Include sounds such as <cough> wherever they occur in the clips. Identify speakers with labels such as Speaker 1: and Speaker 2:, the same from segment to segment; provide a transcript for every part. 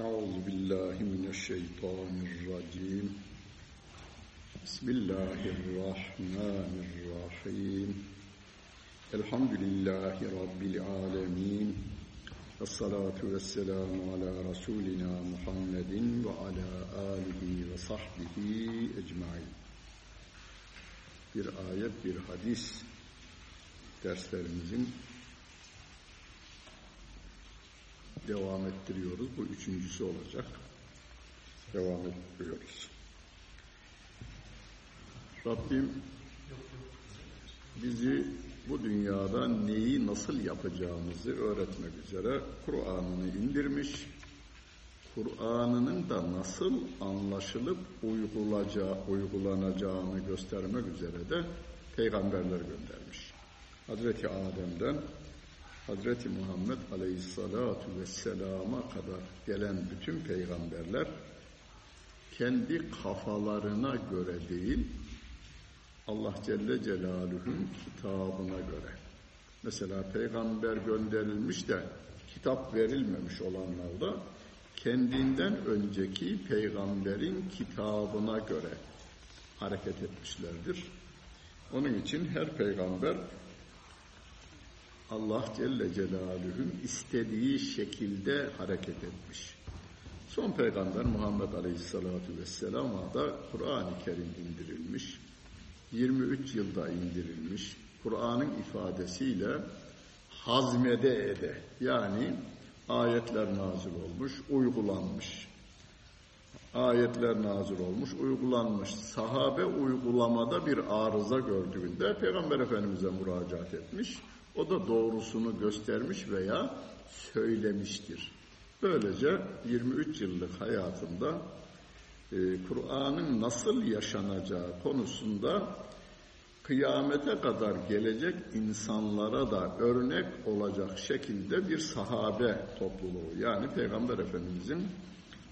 Speaker 1: أعوذ بالله من الشيطان الرجيم بسم الله الرحمن الرحيم الحمد لله رب العالمين والصلاة والسلام على رسولنا محمد وعلى آله وصحبه أجمعين bir ayet, bir hadis derslerimizin devam ettiriyoruz. Bu üçüncüsü olacak. Devam ettiriyoruz. Rabbim bizi bu dünyada neyi nasıl yapacağımızı öğretmek üzere Kur'an'ını indirmiş. Kur'an'ının da nasıl anlaşılıp uygulanacağını göstermek üzere de peygamberler göndermiş. Hazreti Adem'den Hazreti Muhammed Aleyhisselatu Vesselam'a kadar gelen bütün peygamberler kendi kafalarına göre değil, Allah Celle Celaluhu'nun kitabına göre. Mesela peygamber gönderilmiş de kitap verilmemiş olanlar da kendinden önceki peygamberin kitabına göre hareket etmişlerdir. Onun için her peygamber Allah Celle Celaluhu'nun istediği şekilde hareket etmiş. Son peygamber Muhammed Aleyhisselatü Vesselam'a da Kur'an-ı Kerim indirilmiş. 23 yılda indirilmiş. Kur'an'ın ifadesiyle hazmede ede yani ayetler nazil olmuş, uygulanmış. Ayetler nazil olmuş, uygulanmış. Sahabe uygulamada bir arıza gördüğünde Peygamber Efendimiz'e müracaat etmiş. O da doğrusunu göstermiş veya söylemiştir. Böylece 23 yıllık hayatında e, Kur'an'ın nasıl yaşanacağı konusunda kıyamete kadar gelecek insanlara da örnek olacak şekilde bir sahabe topluluğu yani Peygamber Efendimizin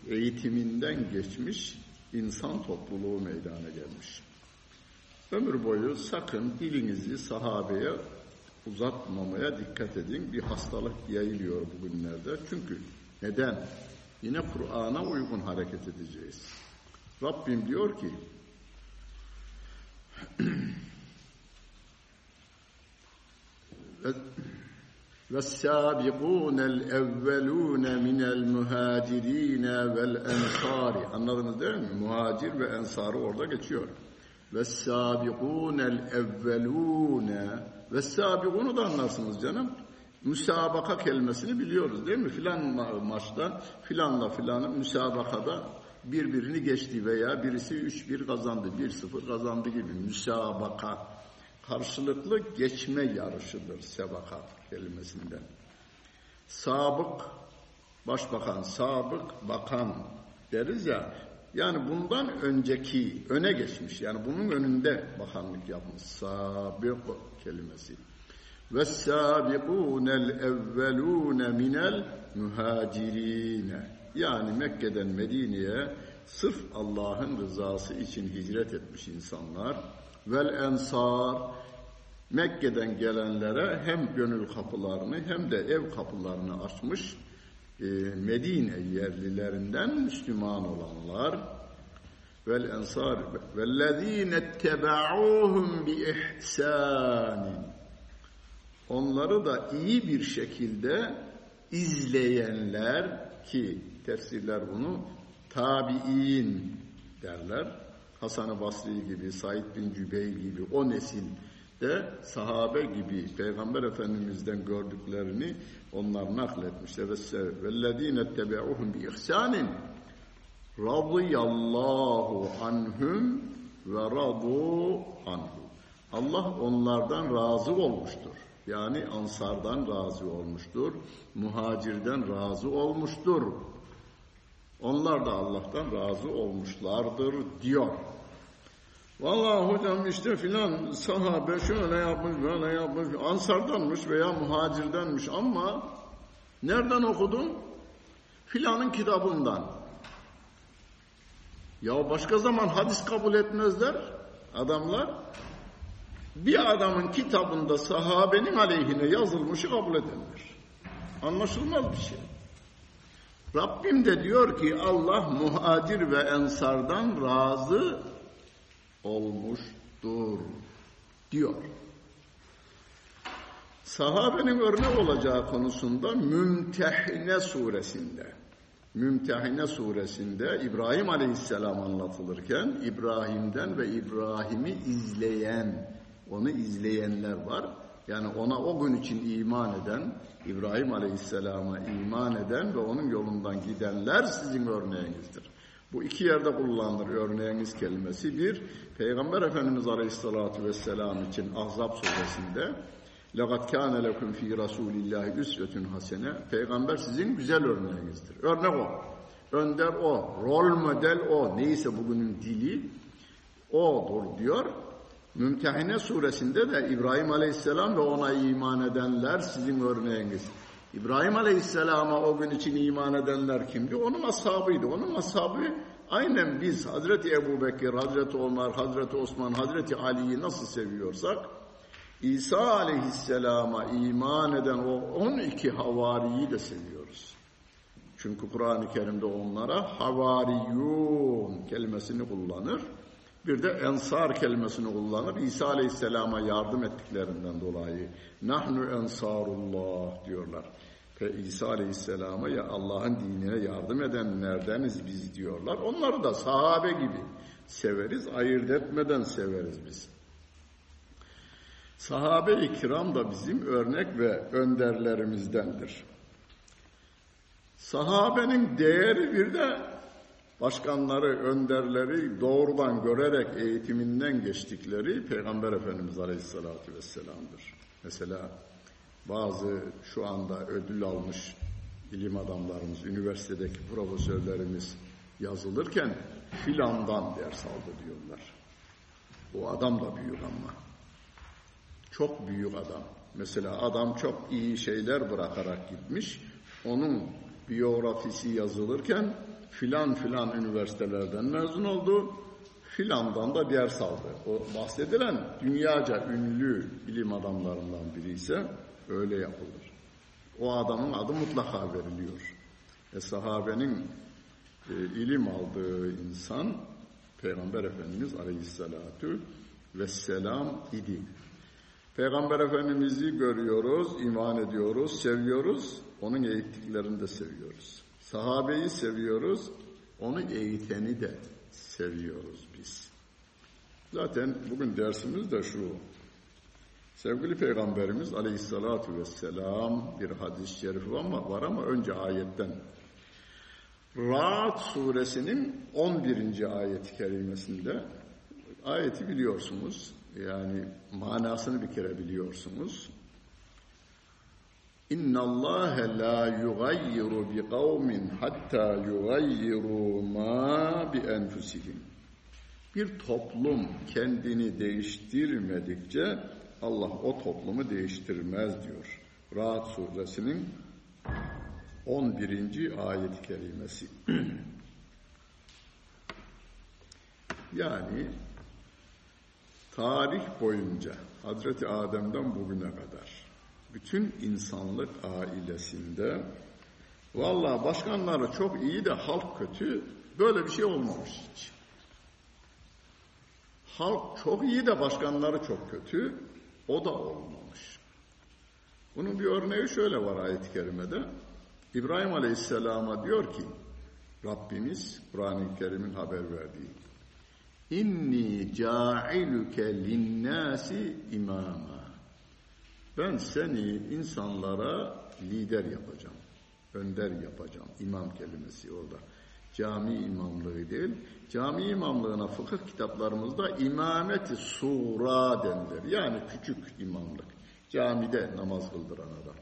Speaker 1: eğitiminden geçmiş insan topluluğu meydana gelmiş. Ömür boyu sakın dilinizi sahabeye uzatmamaya dikkat edin. Bir hastalık yayılıyor bugünlerde. Çünkü neden? Yine Kur'an'a uygun hareket edeceğiz. Rabbim diyor ki وَالسَّابِقُونَ الْاَوَّلُونَ مِنَ الْمُهَاجِر۪ينَ وَالْاَنْصَارِ Anladınız değil mi? Muhacir ve ensarı orada geçiyor. وَالسَّابِقُونَ الْاَوَّلُونَ Vessabikunu da anlarsınız canım. Müsabaka kelimesini biliyoruz değil mi? Filan maçta filanla filanın müsabakada birbirini geçti veya birisi 3-1 kazandı, 1-0 kazandı gibi müsabaka karşılıklı geçme yarışıdır sebakat kelimesinden. Sabık, başbakan, sabık, bakan deriz ya, yani bundan önceki öne geçmiş yani bunun önünde bakanlık yapmış. Sabık kelimesi. Ve sabiqunel evvelune minel muhacirine. Yani Mekke'den Medine'ye sırf Allah'ın rızası için hicret etmiş insanlar. Vel ensar Mekke'den gelenlere hem gönül kapılarını hem de ev kapılarını açmış Medine yerlilerinden Müslüman olanlar vel ensar vellezine tebauhum bi ihsanin onları da iyi bir şekilde izleyenler ki tefsirler bunu tabi'in derler. Hasan-ı Basri gibi, Said bin Cübeyr gibi o nesil de sahabe gibi Peygamber Efendimiz'den gördüklerini onlar nakletmişler. وَالَّذ۪ينَ اتَّبَعُهُمْ بِإِحْسَانٍ radıyallahu anhum ve radu anhu. Allah onlardan razı olmuştur. Yani ansardan razı olmuştur. Muhacirden razı olmuştur. Onlar da Allah'tan razı olmuşlardır diyor. Vallahi hocam işte filan sahabe şöyle yapmış böyle yapmış ansardanmış veya muhacirdenmiş ama nereden okudun? Filanın kitabından. Ya başka zaman hadis kabul etmezler adamlar. Bir adamın kitabında sahabenin aleyhine yazılmışı kabul ederler. Anlaşılmaz bir şey. Rabbim de diyor ki Allah muhacir ve ensardan razı olmuştur diyor. Sahabenin örnek olacağı konusunda Mümtehine suresinde Mümtehine suresinde İbrahim Aleyhisselam anlatılırken İbrahim'den ve İbrahim'i izleyen, onu izleyenler var. Yani ona o gün için iman eden, İbrahim Aleyhisselam'a iman eden ve onun yolundan gidenler sizin örneğinizdir. Bu iki yerde kullanılır örneğiniz kelimesi. Bir, Peygamber Efendimiz Aleyhisselatü Vesselam için Ahzab suresinde لَقَدْ كَانَ لَكُمْ ف۪ي رَسُولِ اللّٰهِ üsvetün hasene. Peygamber sizin güzel örneğinizdir. Örnek o. Önder o. Rol model o. Neyse bugünün dili odur diyor. Mümtehine suresinde de İbrahim Aleyhisselam ve ona iman edenler sizin örneğiniz. İbrahim Aleyhisselam'a o gün için iman edenler kimdi? Onun ashabıydı. Onun ashabı aynen biz Hazreti Ebu Bekir, Hazreti Ömer, Hazreti Osman, Hazreti Ali'yi nasıl seviyorsak İsa Aleyhisselam'a iman eden o 12 havariyi de seviyoruz. Çünkü Kur'an-ı Kerim'de onlara havariyun kelimesini kullanır. Bir de ensar kelimesini kullanır. İsa Aleyhisselam'a yardım ettiklerinden dolayı. Nahnu ensarullah diyorlar. Ve İsa Aleyhisselam'a ya Allah'ın dinine yardım edenlerdeniz biz diyorlar. Onları da sahabe gibi severiz. Ayırt etmeden severiz biz. Sahabe-i kiram da bizim örnek ve önderlerimizdendir. Sahabenin değeri bir de başkanları, önderleri doğrudan görerek eğitiminden geçtikleri Peygamber Efendimiz Aleyhisselatü Vesselam'dır. Mesela bazı şu anda ödül almış ilim adamlarımız, üniversitedeki profesörlerimiz yazılırken filandan ders aldı diyorlar. O adam da büyük ama. Çok büyük adam. Mesela adam çok iyi şeyler bırakarak gitmiş. Onun biyografisi yazılırken filan filan üniversitelerden mezun oldu. Filandan da ders aldı. O bahsedilen dünyaca ünlü bilim adamlarından biri ise öyle yapılır. O adamın adı mutlaka veriliyor. E sahabenin e, ilim aldığı insan Peygamber Efendimiz Aleyhisselatü Vesselam idi. Peygamber Efendimiz'i görüyoruz, iman ediyoruz, seviyoruz. Onun eğittiklerini de seviyoruz. Sahabeyi seviyoruz, onu eğiteni de seviyoruz biz. Zaten bugün dersimiz de şu. Sevgili Peygamberimiz Aleyhisselatü Vesselam bir hadis-i şerif var ama önce ayetten. Ra'd suresinin 11. ayet-i kerimesinde ayeti biliyorsunuz. Yani manasını bir kere biliyorsunuz. İnna Allah la yugayyiru bi kavmin hatta yugayyiru ma bi enfusihim. Bir toplum kendini değiştirmedikçe Allah o toplumu değiştirmez diyor. Rahat suresinin 11. ayet-i kerimesi. <clears throat> yani tarih boyunca Hazreti Adem'den bugüne kadar bütün insanlık ailesinde valla başkanları çok iyi de halk kötü böyle bir şey olmamış hiç. Halk çok iyi de başkanları çok kötü o da olmamış. Bunun bir örneği şöyle var ayet-i kerimede. İbrahim Aleyhisselam'a diyor ki Rabbimiz Kur'an-ı Kerim'in haber verdiği İnni ca'iluke linnâsi imama. Ben seni insanlara lider yapacağım. Önder yapacağım. İmam kelimesi orada. Cami imamlığı değil. Cami imamlığına fıkıh kitaplarımızda imameti sura denilir. Yani küçük imamlık. Camide namaz kıldıran adam.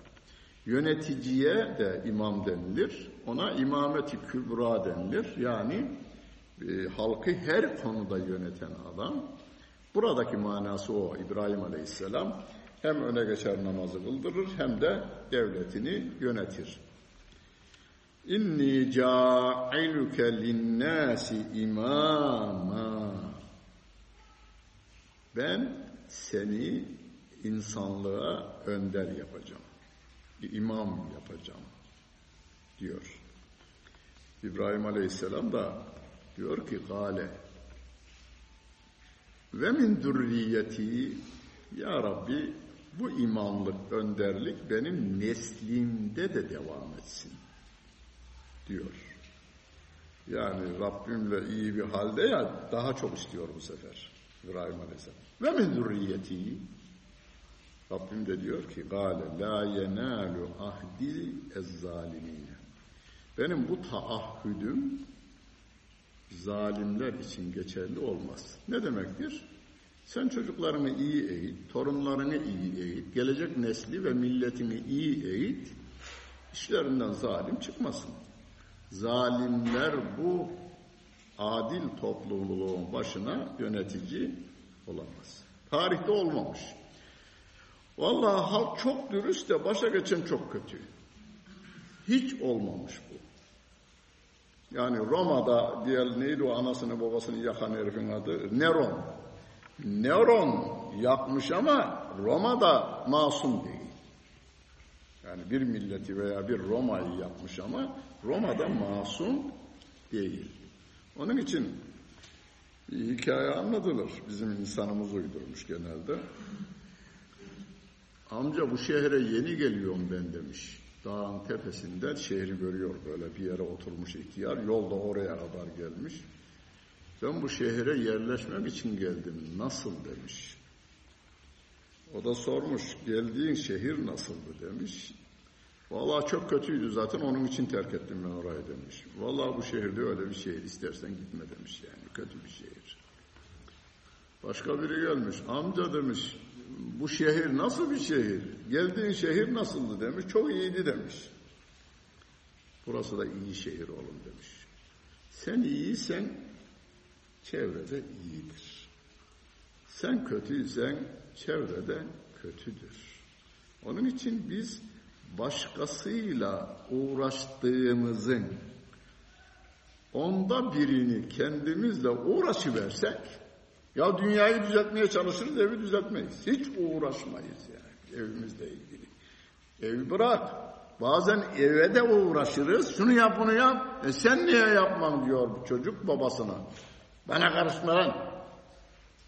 Speaker 1: Yöneticiye de imam denilir. Ona imameti kübra denilir. Yani e, halkı her konuda yöneten adam. Buradaki manası o İbrahim Aleyhisselam. Hem öne geçer namazı kıldırır hem de devletini yönetir. İnni ca'iluke linnâsi imama. Ben seni insanlığa önder yapacağım. İmam yapacağım diyor. İbrahim Aleyhisselam da diyor ki gale ve min zürriyeti ya Rabbi bu imamlık, önderlik benim neslimde de devam etsin diyor. Yani Rabbimle iyi bir halde ya daha çok istiyor bu sefer İbrahim Aleyhisselam. Ve min zürriyeti Rabbim de diyor ki gale la yenalu ahdi ezzalimine benim bu taahhüdüm zalimler için geçerli olmaz. Ne demektir? Sen çocuklarını iyi eğit, torunlarını iyi eğit, gelecek nesli ve milletini iyi eğit, işlerinden zalim çıkmasın. Zalimler bu adil topluluğun başına yönetici olamaz. Tarihte olmamış. Vallahi halk çok dürüst de başa geçen çok kötü. Hiç olmamış bu. Yani Roma'da diğer neydi o anasını babasını yakan herifin adı? Neron. Neron yapmış ama Roma'da masum değil. Yani bir milleti veya bir Roma'yı yapmış ama Roma'da masum değil. Onun için hikaye anlatılır. Bizim insanımız uydurmuş genelde. Amca bu şehre yeni geliyorum ben demiş. Dağın tepesinde şehri görüyor böyle bir yere oturmuş ihtiyar. Yolda oraya kadar gelmiş. Ben bu şehre yerleşmek için geldim. Nasıl demiş. O da sormuş. Geldiğin şehir nasıldı demiş. Vallahi çok kötüydü zaten onun için terk ettim ben orayı demiş. Vallahi bu şehirde öyle bir şehir istersen gitme demiş yani. Kötü bir şehir. Başka biri gelmiş. Amca demiş bu şehir nasıl bir şehir? Geldiğin şehir nasıldı demiş. Çok iyiydi demiş. Burası da iyi şehir oğlum demiş. Sen iyiysen çevrede iyidir. Sen kötüysen çevrede kötüdür. Onun için biz başkasıyla uğraştığımızın onda birini kendimizle uğraşıversek ya dünyayı düzeltmeye çalışırız, evi düzeltmeyiz. Hiç uğraşmayız yani evimizle ilgili. Evi bırak. Bazen eve de uğraşırız. Şunu yap bunu yap. E sen niye yapmam diyor çocuk babasına. Bana karışma.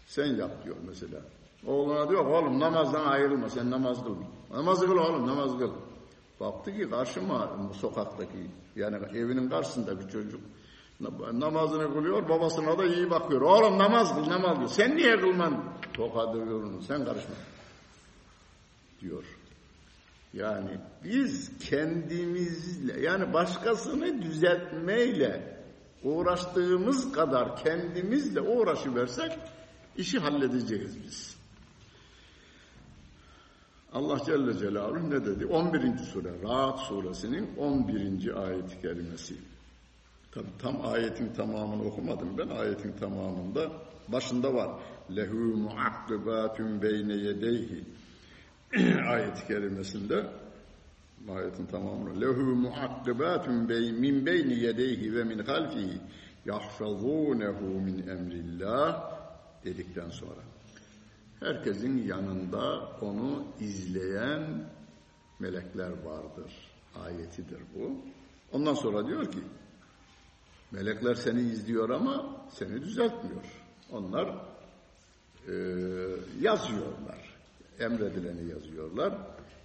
Speaker 1: Sen yap diyor mesela. Oğluna diyor oğlum namazdan ayrılma sen namaz kıl. Namaz kıl oğlum namaz kıl. Baktı ki karşıma sokaktaki yani evinin karşısında bir çocuk namazını kılıyor babasına da iyi bakıyor. Oğlum namaz kıl namaz kıl. Sen niye kılman? Tokadı yorunu sen karışma. Diyor. Yani biz kendimizle yani başkasını düzeltmeyle uğraştığımız kadar kendimizle uğraşıversek işi halledeceğiz biz. Allah Celle Celaluhu ne dedi? 11. sure, Rahat suresinin 11. ayet-i kerimesi. Tabi tam ayetin tamamını okumadım ben. Ayetin tamamında başında var. Lehu muakkibatun beyne yedeyhi <clears throat> ayet-i kerimesinde ayetin tamamını lehu muakkibatun bey min beyni yedeyhi ve min halfihi yahfazunehu min emrillah dedikten sonra herkesin yanında onu izleyen melekler vardır. Ayetidir bu. Ondan sonra diyor ki melekler seni izliyor ama seni düzeltmiyor. Onlar e, yazıyorlar. Emredileni yazıyorlar.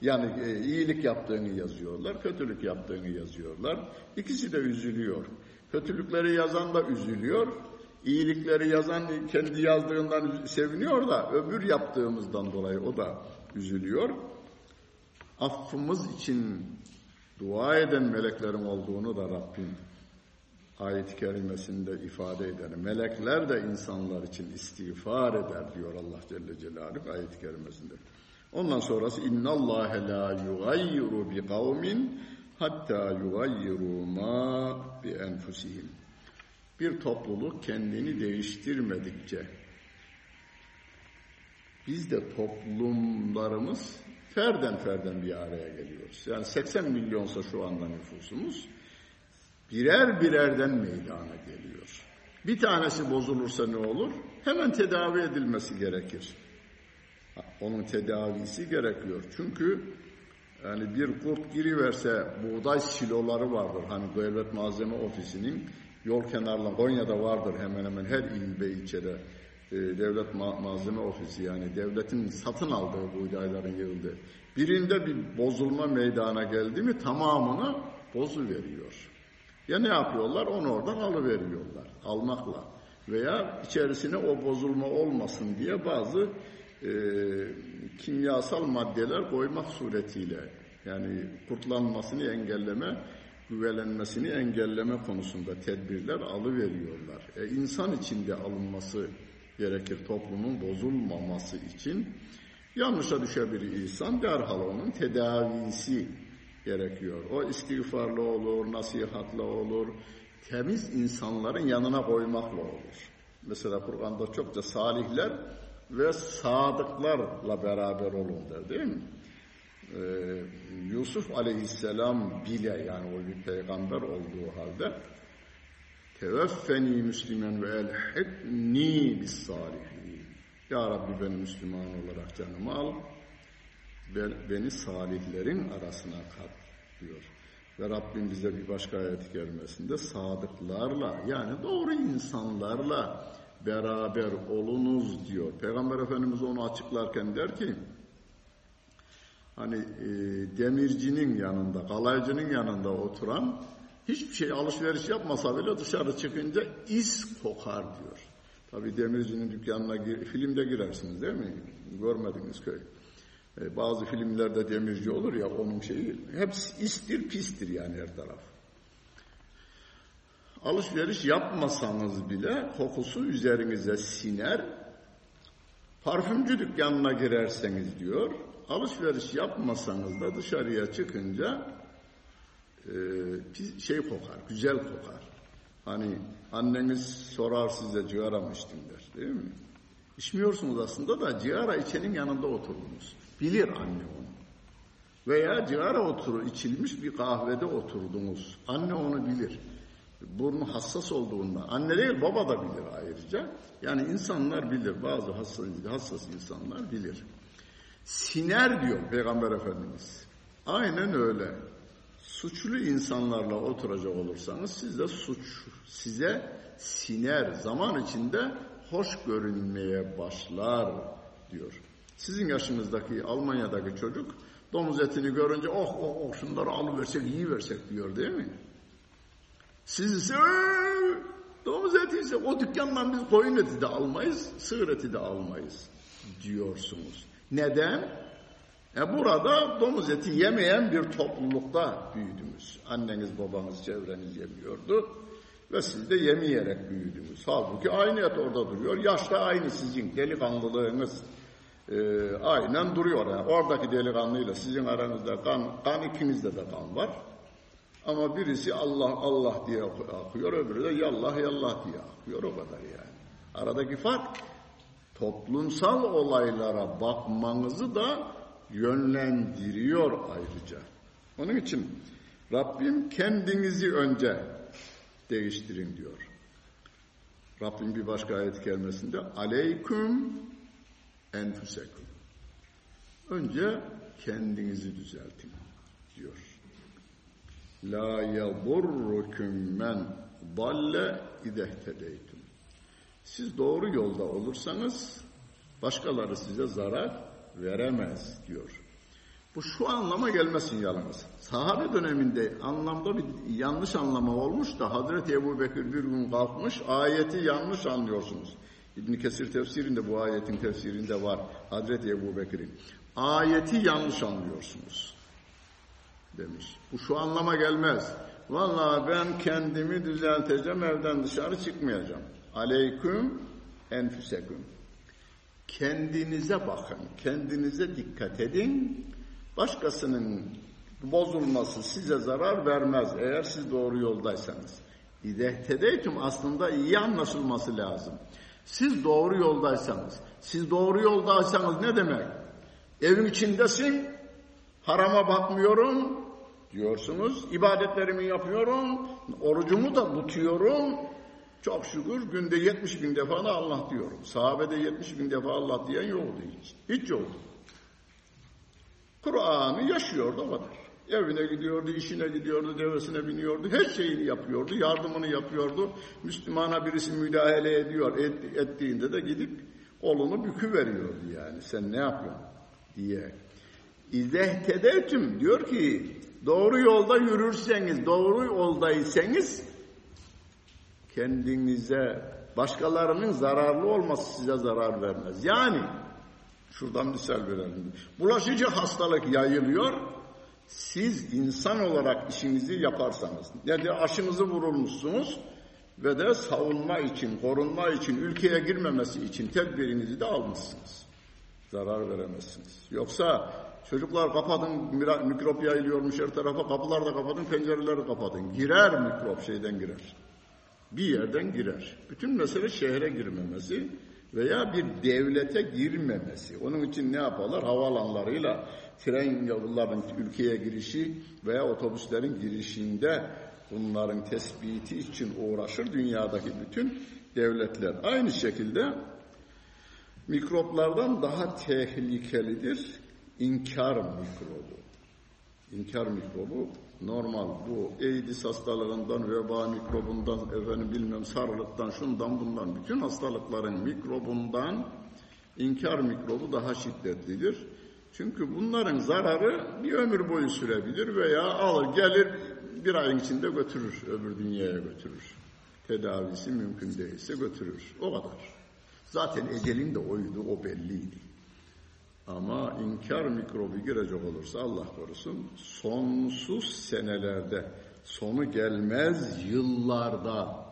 Speaker 1: Yani e, iyilik yaptığını yazıyorlar, kötülük yaptığını yazıyorlar. İkisi de üzülüyor. Kötülükleri yazan da üzülüyor. İyilikleri yazan kendi yazdığından seviniyor da öbür yaptığımızdan dolayı o da üzülüyor. Affımız için dua eden meleklerin olduğunu da Rabbim ayet-i kerimesinde ifade eder. Melekler de insanlar için istiğfar eder diyor Allah Celle Celaluhu ayet-i kerimesinde. Ondan sonrası innallâhe lâ yugayyiru bi kavmin hatta yugayyiru ma bi enfusihim. Bir topluluk kendini değiştirmedikçe biz de toplumlarımız ferden ferden bir araya geliyoruz. Yani 80 milyonsa şu anda nüfusumuz birer birerden meydana geliyor. Bir tanesi bozulursa ne olur? Hemen tedavi edilmesi gerekir. Onun tedavisi gerekiyor. Çünkü Yani bir kurt giriverse buğday siloları vardır. Hani devlet malzeme ofisinin yol kenarlarında Konya'da vardır hemen hemen her il ve ilçede e, devlet ma malzeme ofisi yani devletin satın aldığı buğdayların yığıldığı. Birinde bir bozulma meydana geldi mi tamamını bozu veriyor. Ya ne yapıyorlar? Onu oradan alıveriyorlar. Almakla. Veya içerisine o bozulma olmasın diye bazı e, kimyasal maddeler koymak suretiyle yani kurtlanmasını engelleme, güvelenmesini engelleme konusunda tedbirler alıveriyorlar. E, insan içinde alınması gerekir toplumun bozulmaması için. Yanlışa düşebilir insan derhal onun tedavisi gerekiyor. O istiğfarla olur, nasihatla olur, temiz insanların yanına koymakla olur. Mesela Kur'an'da çokça salihler ve sadıklarla beraber olun der değil mi? Ee, Yusuf aleyhisselam bile yani o bir peygamber olduğu halde teveffeni müslümen ve elhidni bis salihin. Ya Rabbi beni Müslüman olarak canımı al, beni salihlerin arasına kat diyor. Ve Rabbim bize bir başka ayet gelmesinde sadıklarla yani doğru insanlarla beraber olunuz diyor. Peygamber Efendimiz onu açıklarken der ki hani e, demircinin yanında, kalaycının yanında oturan hiçbir şey alışveriş yapmasa bile dışarı çıkınca is kokar diyor. Tabi demircinin dükkanına gir, filmde girersiniz değil mi? Görmediniz köy. E, bazı filmlerde demirci olur ya onun şeyi hepsi istir pistir yani her taraf. Alışveriş yapmasanız bile kokusu üzerinize siner. Parfümcü dükkanına girerseniz diyor, alışveriş yapmasanız da dışarıya çıkınca e, şey kokar, güzel kokar. Hani anneniz sorar size cigara mı içtin der değil mi? İçmiyorsunuz aslında da cigara içenin yanında oturdunuz. Bilir anne onu. Veya cigara oturur, içilmiş bir kahvede oturdunuz. Anne onu bilir. Burnu hassas olduğunda. Anne değil baba da bilir ayrıca. Yani insanlar bilir. Bazı hassas, hassas insanlar bilir. Siner diyor Peygamber Efendimiz. Aynen öyle. Suçlu insanlarla oturacak olursanız siz de suç size siner. Zaman içinde hoş görünmeye başlar diyor. Sizin yaşınızdaki Almanya'daki çocuk domuz etini görünce oh oh oh şunları alıversek iyi versek diyor değil mi? Siz ise domuz eti ise o dükkandan biz koyun eti de almayız, sığır eti de almayız diyorsunuz. Neden? E burada domuz eti yemeyen bir toplulukta büyüdünüz. Anneniz babanız çevreniz yemiyordu ve siz de yemeyerek büyüdünüz. Halbuki aynı et orada duruyor. Yaşta aynı sizin delikanlılığınız e, aynen duruyor. Yani oradaki delikanlıyla sizin aranızda kan, kan ikinizde de kan var. Ama birisi Allah Allah diye akıyor, öbürü de yallah yallah diye akıyor o kadar yani. Aradaki fark toplumsal olaylara bakmanızı da yönlendiriyor ayrıca. Onun için Rabbim kendinizi önce değiştirin diyor. Rabbim bir başka ayet gelmesinde aleyküm enfusekum. Önce kendinizi düzeltin diyor. La yadurrukum men dalle idehtedeytum. Siz doğru yolda olursanız başkaları size zarar veremez diyor. Bu şu anlama gelmesin yalnız. Sahabe döneminde anlamda bir yanlış anlama olmuş da Hazreti Ebu Bekir bir gün kalkmış ayeti yanlış anlıyorsunuz. İbn Kesir tefsirinde bu ayetin tefsirinde var Hazreti Ebu Bekir'in. Ayeti yanlış anlıyorsunuz demiş. Bu şu anlama gelmez. Vallahi ben kendimi düzelteceğim evden dışarı çıkmayacağım. Aleyküm enfüseküm. Kendinize bakın, kendinize dikkat edin. Başkasının bozulması size zarar vermez eğer siz doğru yoldaysanız. İdehtedeytüm aslında iyi anlaşılması lazım. Siz doğru yoldaysanız, siz doğru yoldaysanız ne demek? Evin içindesin, harama bakmıyorum diyorsunuz. İbadetlerimi yapıyorum, orucumu da tutuyorum. Çok şükür günde 70 bin defa da Allah diyorum. Sahabede 70 bin defa Allah diyen yoktu hiç. Hiç yoktu. Kur'an'ı yaşıyordu o kadar. Evine gidiyordu, işine gidiyordu, devesine biniyordu, her şeyini yapıyordu, yardımını yapıyordu. Müslümana birisi müdahale ediyor, et, ettiğinde de gidip kolunu bükü veriyordu yani. Sen ne yapıyorsun diye. İzehtedetüm diyor ki doğru yolda yürürseniz, doğru yoldaysanız kendinize başkalarının zararlı olması size zarar vermez. Yani şuradan misal verelim. Bulaşıcı hastalık yayılıyor. Siz insan olarak işinizi yaparsanız, yani aşınızı vurulmuşsunuz ve de savunma için, korunma için, ülkeye girmemesi için tedbirinizi de almışsınız. Zarar veremezsiniz. Yoksa çocuklar kapatın, mikrop yayılıyormuş her tarafa, kapılar da kapatın, pencereleri kapatın. Girer mikrop şeyden girer. Bir yerden girer. Bütün mesele şehre girmemesi veya bir devlete girmemesi. Onun için ne yaparlar? Havaalanlarıyla tren yollarının ülkeye girişi veya otobüslerin girişinde bunların tespiti için uğraşır dünyadaki bütün devletler. Aynı şekilde mikroplardan daha tehlikelidir inkar mikrobu. İnkar mikrobu normal bu AIDS hastalığından, veba mikrobundan, efendim bilmem sarılıktan, şundan bundan, bütün hastalıkların mikrobundan inkar mikrobu daha şiddetlidir. Çünkü bunların zararı bir ömür boyu sürebilir veya alır gelir bir ayın içinde götürür, öbür dünyaya götürür. Tedavisi mümkün değilse götürür. O kadar. Zaten ecelin de oydu, o belliydi. Ama inkar mikrobu girecek olursa Allah korusun sonsuz senelerde sonu gelmez yıllarda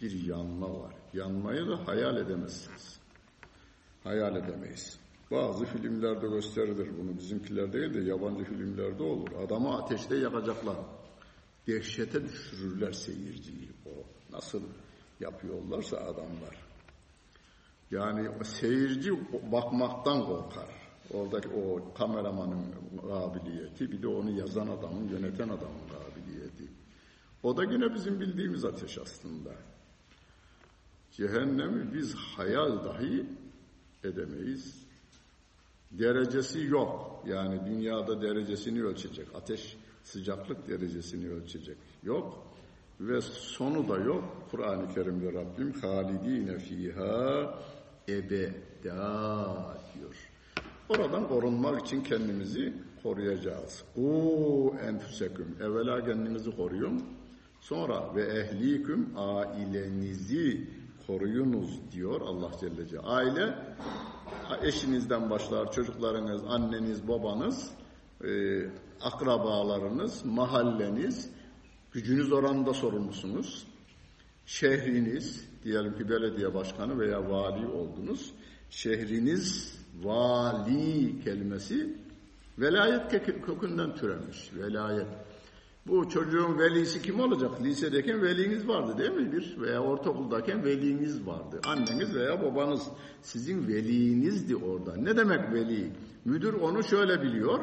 Speaker 1: bir yanma var. Yanmayı da hayal edemezsiniz. Hayal edemeyiz. Bazı filmlerde gösterilir bunu. Bizimkiler değil de yabancı filmlerde olur. Adamı ateşte yakacaklar. Dehşete düşürürler seyirciyi. O nasıl yapıyorlarsa adamlar. Yani seyirci bakmaktan korkar. Oradaki o kameramanın kabiliyeti, bir de onu yazan adamın, yöneten adamın kabiliyeti. O da yine bizim bildiğimiz ateş aslında. Cehennemi biz hayal dahi edemeyiz. Derecesi yok. Yani dünyada derecesini ölçecek. Ateş sıcaklık derecesini ölçecek. Yok. Ve sonu da yok. Kur'an-ı Kerim'de Rabbim halidine fiha ebeda diyor. Oradan korunmak için kendimizi koruyacağız. U enfüseküm. Evvela kendinizi koruyun. Sonra ve ehliküm ailenizi koruyunuz diyor Allah Celle Celle. Aile eşinizden başlar, çocuklarınız, anneniz, babanız, e, akrabalarınız, mahalleniz, gücünüz oranında sorumlusunuz. Şehriniz, diyelim ki belediye başkanı veya vali oldunuz. Şehriniz vali kelimesi velayet kökünden türemiş. Velayet. Bu çocuğun velisi kim olacak? Lisedeyken veliniz vardı değil mi? Bir veya ortaokuldayken veliniz vardı. Anneniz veya babanız sizin velinizdi orada. Ne demek veli? Müdür onu şöyle biliyor.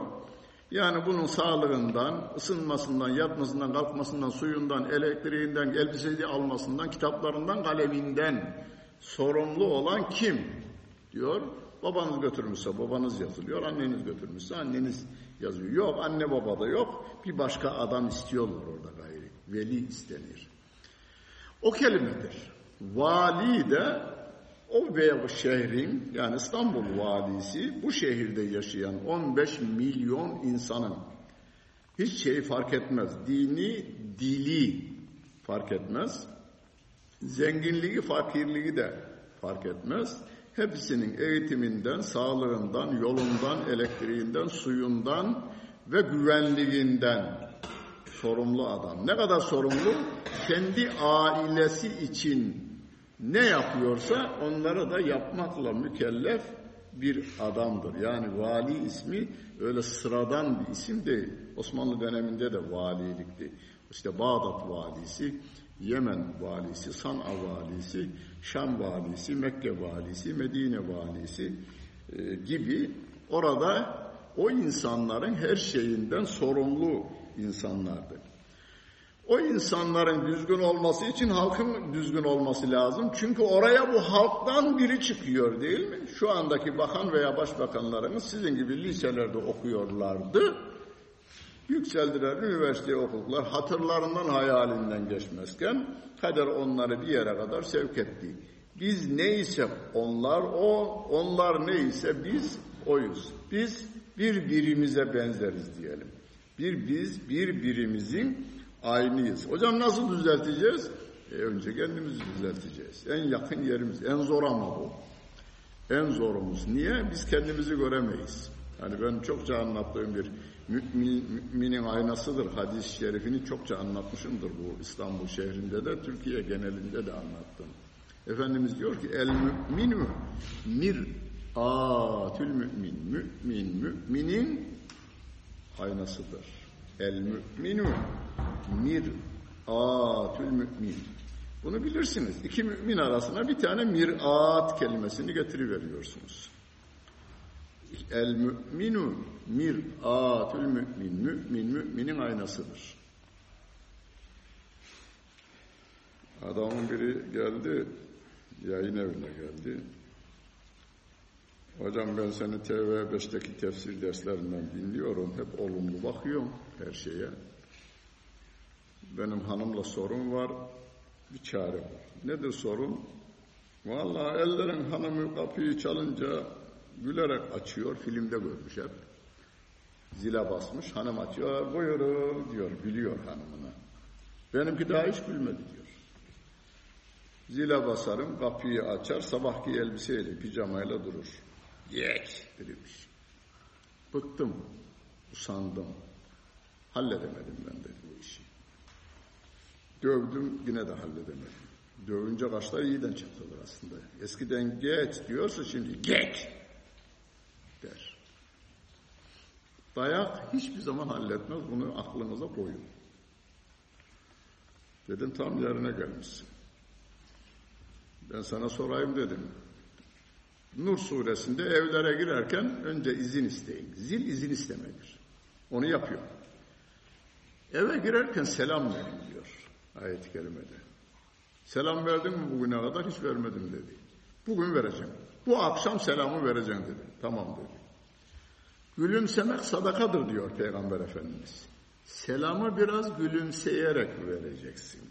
Speaker 1: Yani bunun sağlığından, ısınmasından, yatmasından, kalkmasından, suyundan, elektriğinden, elbisesi almasından, kitaplarından, kaleminden sorumlu olan kim? Diyor. Babanız götürmüşse babanız yazılıyor, anneniz götürmüşse anneniz yazıyor. Yok anne baba da yok. Bir başka adam istiyorlar orada gayri. Veli istenir. O kelimedir. Vali de o ve şehrin yani İstanbul valisi bu şehirde yaşayan 15 milyon insanın hiç şey fark etmez. Dini, dili fark etmez. Zenginliği, fakirliği de fark etmez. Hepsinin eğitiminden, sağlığından, yolundan, elektriğinden, suyundan ve güvenliğinden sorumlu adam. Ne kadar sorumlu? Kendi ailesi için ne yapıyorsa onları da yapmakla mükellef bir adamdır. Yani vali ismi öyle sıradan bir isim değil. Osmanlı döneminde de valilikti. İşte Bağdat valisi, Yemen valisi, San'a valisi, Şam valisi, Mekke valisi, Medine valisi e, gibi orada o insanların her şeyinden sorumlu insanlardı. O insanların düzgün olması için halkın düzgün olması lazım. Çünkü oraya bu halktan biri çıkıyor değil mi? Şu andaki bakan veya başbakanlarımız sizin gibi liselerde okuyorlardı. Yükseldiler, üniversiteye okudular. Hatırlarından hayalinden geçmezken kader onları bir yere kadar sevk etti. Biz neyse onlar o, onlar neyse biz oyuz. Biz birbirimize benzeriz diyelim. Bir biz birbirimizin aynıyız. Hocam nasıl düzelteceğiz? E önce kendimizi düzelteceğiz. En yakın yerimiz, en zor ama bu. En zorumuz. Niye? Biz kendimizi göremeyiz. Hani ben çokça anlattığım bir mümin, müminin aynasıdır. Hadis-i şerifini çokça anlatmışımdır bu İstanbul şehrinde de, Türkiye genelinde de anlattım. Efendimiz diyor ki el mü'minu mir atül mümin. Mümin müminin aynasıdır. El mü'minu mir atül mümin. Bunu bilirsiniz. İki mümin arasına bir tane mirat kelimesini getiriveriyorsunuz. El mü'minu mir'atül mü'min. Mü'min mü'minin aynasıdır. Adamın biri geldi, yayın evine geldi. Hocam ben seni TV5'teki tefsir derslerinden dinliyorum. Hep olumlu bakıyorum her şeye. Benim hanımla sorun var, bir çare var. Nedir sorun? Vallahi ellerin hanımı kapıyı çalınca gülerek açıyor. Filmde görmüş hep. Zile basmış. Hanım açıyor. Buyurun diyor. Gülüyor hanımına. Benimki daha hiç gülmedi diyor. Zile basarım. Kapıyı açar. Sabahki elbiseyle, pijamayla durur. Yek demiş. Bıktım. Usandım. Halledemedim ben de bu işi. Dövdüm yine de halledemedim. Dövünce kaşlar iyiden çatılır aslında. Eskiden geç diyorsa şimdi geç der. Dayak hiçbir zaman halletmez. Bunu aklınıza koyun. Dedim tam yerine gelmişsin. Ben sana sorayım dedim. Nur suresinde evlere girerken önce izin isteyin. Zil izin istemedir. Onu yapıyor. Eve girerken selam verin diyor ayet-i kerimede. Selam verdin mi bugüne kadar? Hiç vermedim dedi. Bugün vereceğim. Bu akşam selamı vereceğim dedi. Tamam dedi. Gülümsemek sadakadır diyor Peygamber Efendimiz. Selamı biraz gülümseyerek vereceksin.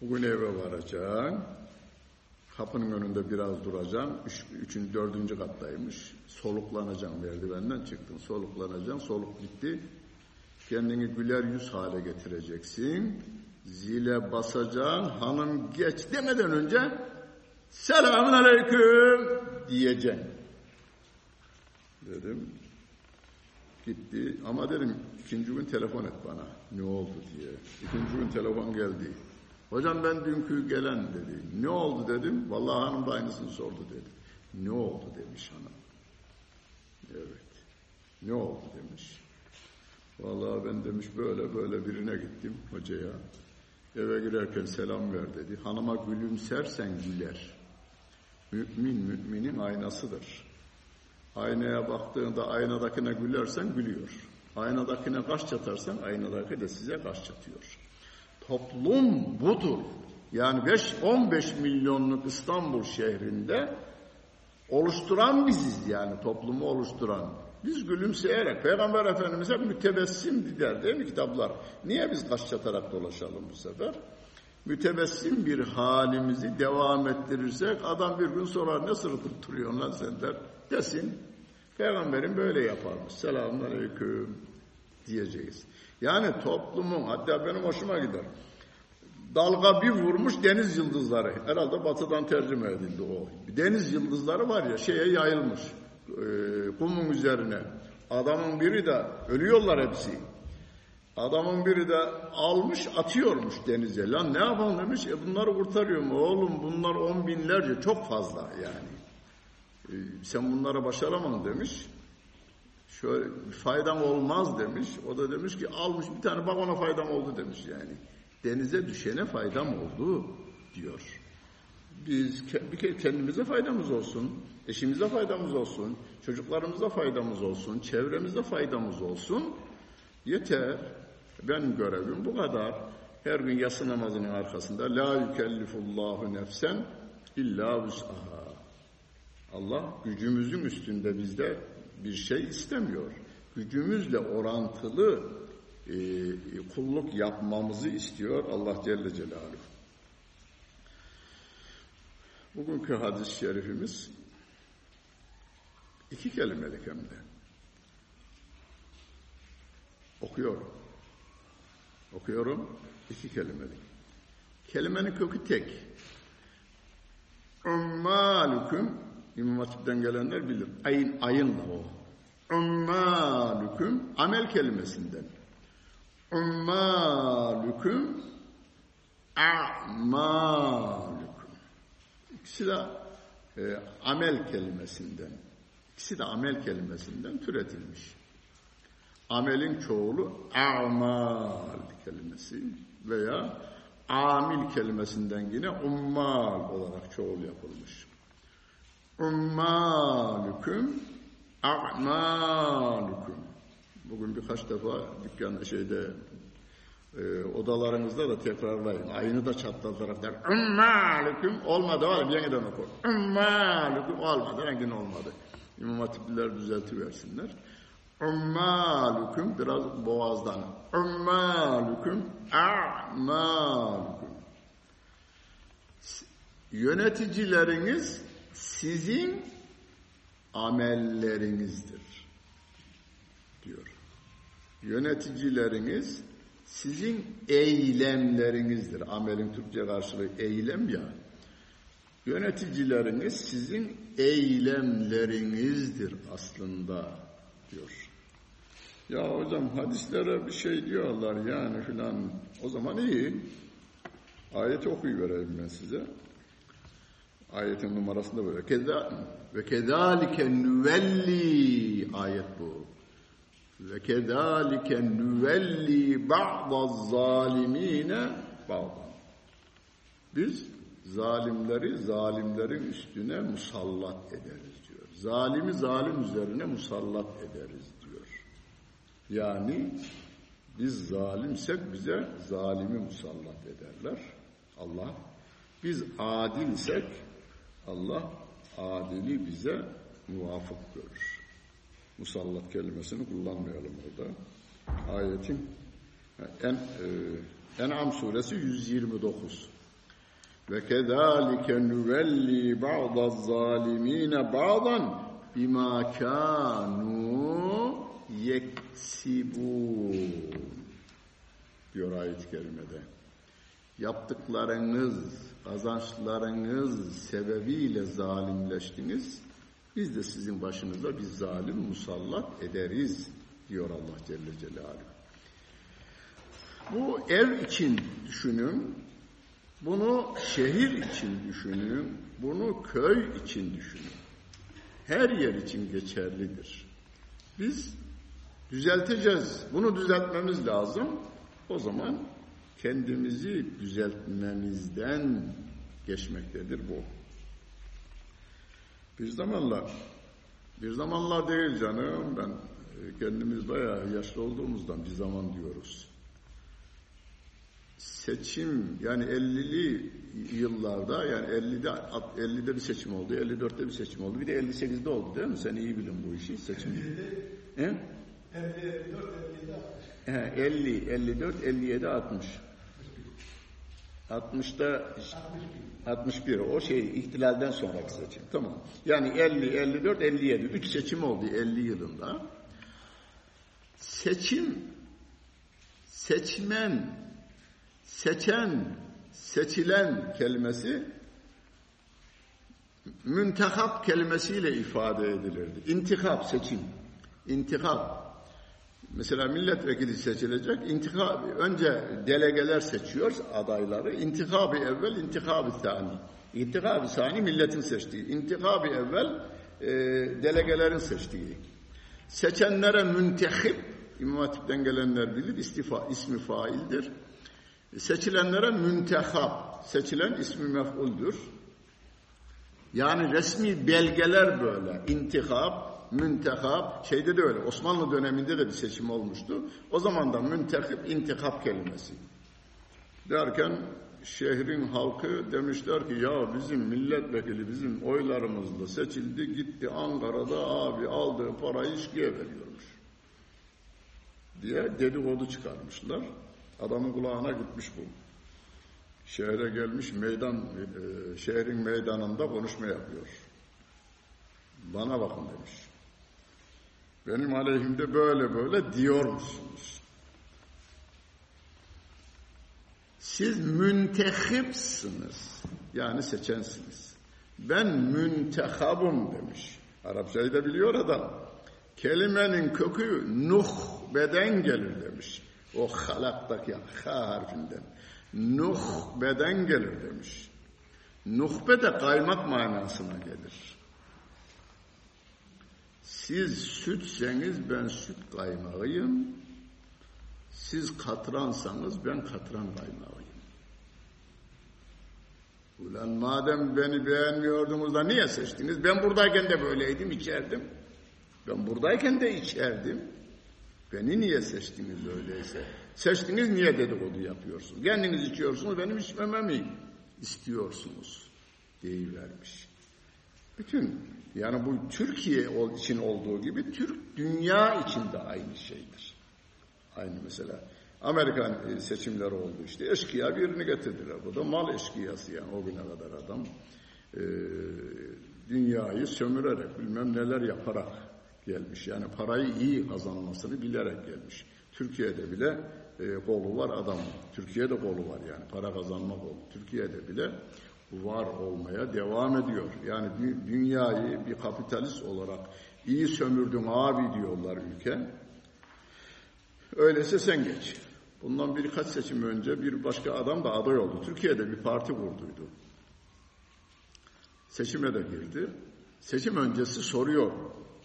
Speaker 1: Bugün eve varacaksın. Kapının önünde biraz duracaksın. Üç, üçün, dördüncü kattaymış. Soluklanacaksın merdivenden çıktın. Soluklanacaksın. Soluk gitti. Kendini güler yüz hale getireceksin. Zile basacaksın. Hanım geç demeden önce selamun aleyküm diyeceksin. Dedim. Gitti ama dedim ikinci gün telefon et bana ne oldu diye. İkinci gün telefon geldi. Hocam ben dünkü gelen dedi. Ne oldu dedim. Vallahi hanım da aynısını sordu dedi. Ne oldu demiş hanım. Evet. Ne oldu demiş. Vallahi ben demiş böyle böyle birine gittim hocaya. Eve girerken selam ver dedi. Hanıma gülümsersen güler. Mümin müminin aynasıdır. Aynaya baktığında aynadakine gülersen gülüyor. Aynadakine kaş çatarsan aynadaki de size kaş çatıyor. Toplum budur. Yani 5-15 milyonluk İstanbul şehrinde oluşturan biziz yani toplumu oluşturan. Biz gülümseyerek Peygamber Efendimiz'e mütebessim der değil mi kitaplar? Niye biz kaş çatarak dolaşalım bu sefer? Mütebessim bir halimizi devam ettirirsek adam bir gün sorar ne sırıtıp duruyorsun lan sen der. Desin. Peygamberin böyle yaparmış. Selamun aleyküm diyeceğiz. Yani toplumun hatta benim hoşuma gider. Dalga bir vurmuş deniz yıldızları. Herhalde batıdan tercüme edildi o. Deniz yıldızları var ya şeye yayılmış. E, kumun üzerine. Adamın biri de ölüyorlar hepsi. Adamın biri de almış atıyormuş denize. Lan ne yapalım demiş. E bunları kurtarıyor mu? Oğlum bunlar on binlerce çok fazla yani. E, sen bunlara başaramadın demiş. Şöyle faydam olmaz demiş. O da demiş ki almış bir tane bak ona faydam oldu demiş yani. Denize düşene faydam oldu diyor. Biz bir kere kendimize faydamız olsun, eşimize faydamız olsun, çocuklarımıza faydamız olsun, çevremize faydamız olsun. Yeter. Benim görevim bu kadar. Her gün yatsı namazının arkasında la yükellifullahu nefsen illa vus'aha. Allah gücümüzün üstünde bizde bir şey istemiyor. Gücümüzle orantılı e, kulluk yapmamızı istiyor Allah Celle Celaluhu. Bugünkü hadis-i şerifimiz iki kelimelik hem de. Okuyorum. Okuyorum. iki kelimelik. Kelimenin kökü tek. Ummalüküm İmam Hatip'ten gelenler bilir. Ayın, ayınla o. Ummalüküm amel kelimesinden. Ummalüküm a'malüküm. İkisi de e, amel kelimesinden. İkisi de amel kelimesinden türetilmiş. Amelin çoğulu a'mal kelimesi veya amil kelimesinden yine ummal olarak çoğul yapılmış. Ummalüküm a'malüküm. Bugün birkaç defa dükkan şeyde e, odalarınızda da tekrarlayın. Aynı da çatlatarak der. Ummalüküm olmadı var yeniden oku. Ummalüküm olmadı rengin olmadı. İmam Hatipliler düzeltiversinler. Ummalüküm biraz boğazdan. Ummalüküm a'malüküm. Yöneticileriniz sizin amellerinizdir diyor. Yöneticileriniz sizin eylemlerinizdir. Amelin Türkçe karşılığı eylem ya. Yöneticileriniz sizin eylemlerinizdir aslında diyor. Ya hocam hadislere bir şey diyorlar yani filan. O zaman iyi. Ayeti okuyuvereyim ben size. Ayetin numarasında böyle. Keda ve kedalike nüvelli ayet bu. Ve kedalike nüvelli ba'daz zalimine ba'dan. Biz zalimleri zalimlerin üstüne musallat ederiz diyor. Zalimi zalim üzerine musallat ederiz diyor. Yani biz zalimsek bize zalimi musallat ederler. Allah. Biz adilsek Allah adili bize muvafık görür. Musallat kelimesini kullanmayalım orada. Ayetin en e, En'am suresi 129. Ve kezalike nüvelli ba'daz zalimine ba'dan bima kanu yeksibun diyor ayet-i kerimede. Yaptıklarınız, kazançlarınız sebebiyle zalimleştiniz. Biz de sizin başınıza bir zalim musallat ederiz diyor Allah Celle Celaluhu. Bu ev için düşünün, bunu şehir için düşünün, bunu köy için düşünün. Her yer için geçerlidir. Biz düzelteceğiz. Bunu düzeltmemiz lazım. O zaman kendimizi düzeltmemizden geçmektedir bu. Bir zamanlar, bir zamanlar değil canım ben e, kendimiz bayağı yaşlı olduğumuzdan bir zaman diyoruz. Seçim yani 50'li yıllarda yani 50'de 50'de bir seçim oldu, 54'te bir seçim oldu. Bir de 58'de oldu değil mi? Sen iyi bilin bu işi seçim. 50, 54, 57, 60. 50, 54, 57, 60. 60'da 61 o şey ihtilalden sonraki seçim. Tamam. Yani 50, 54, 57. Üç seçim oldu 50 yılında. Seçim, seçmen, seçen, seçilen kelimesi müntehap kelimesiyle ifade edilirdi. İntikap, seçim. İntikap. Mesela milletvekili seçilecek. İntikab, önce delegeler seçiyor adayları. İntikabı evvel, intikabı sani. İntikabı sani milletin seçtiği. İntikabı evvel e, delegelerin seçtiği. Seçenlere müntehip, İmam Hatip'ten gelenler bilir, istifa, ismi faildir. Seçilenlere müntehap, seçilen ismi mef'uldür. Yani resmi belgeler böyle. İntikab, Müntehap, şeyde de öyle, Osmanlı döneminde de bir seçim olmuştu. O zaman da müntekip, intikap kelimesi. Derken şehrin halkı demişler ki ya bizim milletvekili bizim oylarımızla seçildi gitti Ankara'da abi aldığı parayı işkiye veriyormuş. Diye dedikodu çıkarmışlar. Adamın kulağına gitmiş bu. Şehre gelmiş meydan, e, şehrin meydanında konuşma yapıyor. Bana bakın demiş. Benim aleyhimde böyle böyle diyor musunuz? Siz müntehipsiniz. Yani seçensiniz. Ben müntehabım demiş. Arapçayı da biliyor adam. Kelimenin kökü nuhbeden gelir demiş. O halaktaki ha harfinden. Nuhbeden gelir demiş. Nuhbe de kaymak manasına gelir. Siz sütseniz ben süt kaymağıyım. Siz katransanız ben katran kaymağıyım. Ulan madem beni beğenmiyordunuz da niye seçtiniz? Ben buradayken de böyleydim, içerdim. Ben buradayken de içerdim. Beni niye seçtiniz öyleyse? Seçtiniz niye dedikodu yapıyorsunuz? Kendiniz içiyorsunuz, benim içmememi istiyorsunuz deyivermiş. Bütün yani bu Türkiye için olduğu gibi Türk dünya için de aynı şeydir. Aynı mesela. Amerikan e, seçimleri oldu işte. Eşkıya birini getirdiler. Bu da mal eşkıyası yani o güne kadar adam. E, dünyayı sömürerek bilmem neler yaparak gelmiş. Yani parayı iyi kazanmasını bilerek gelmiş. Türkiye'de bile e, kolu var adam. Türkiye'de kolu var yani para kazanma kolu. Türkiye'de bile var olmaya devam ediyor. Yani dünyayı bir kapitalist olarak iyi sömürdün abi diyorlar ülke. Öyleyse sen geç. Bundan birkaç seçim önce bir başka adam da aday oldu. Türkiye'de bir parti kurduydu. Seçime de girdi. Seçim öncesi soruyor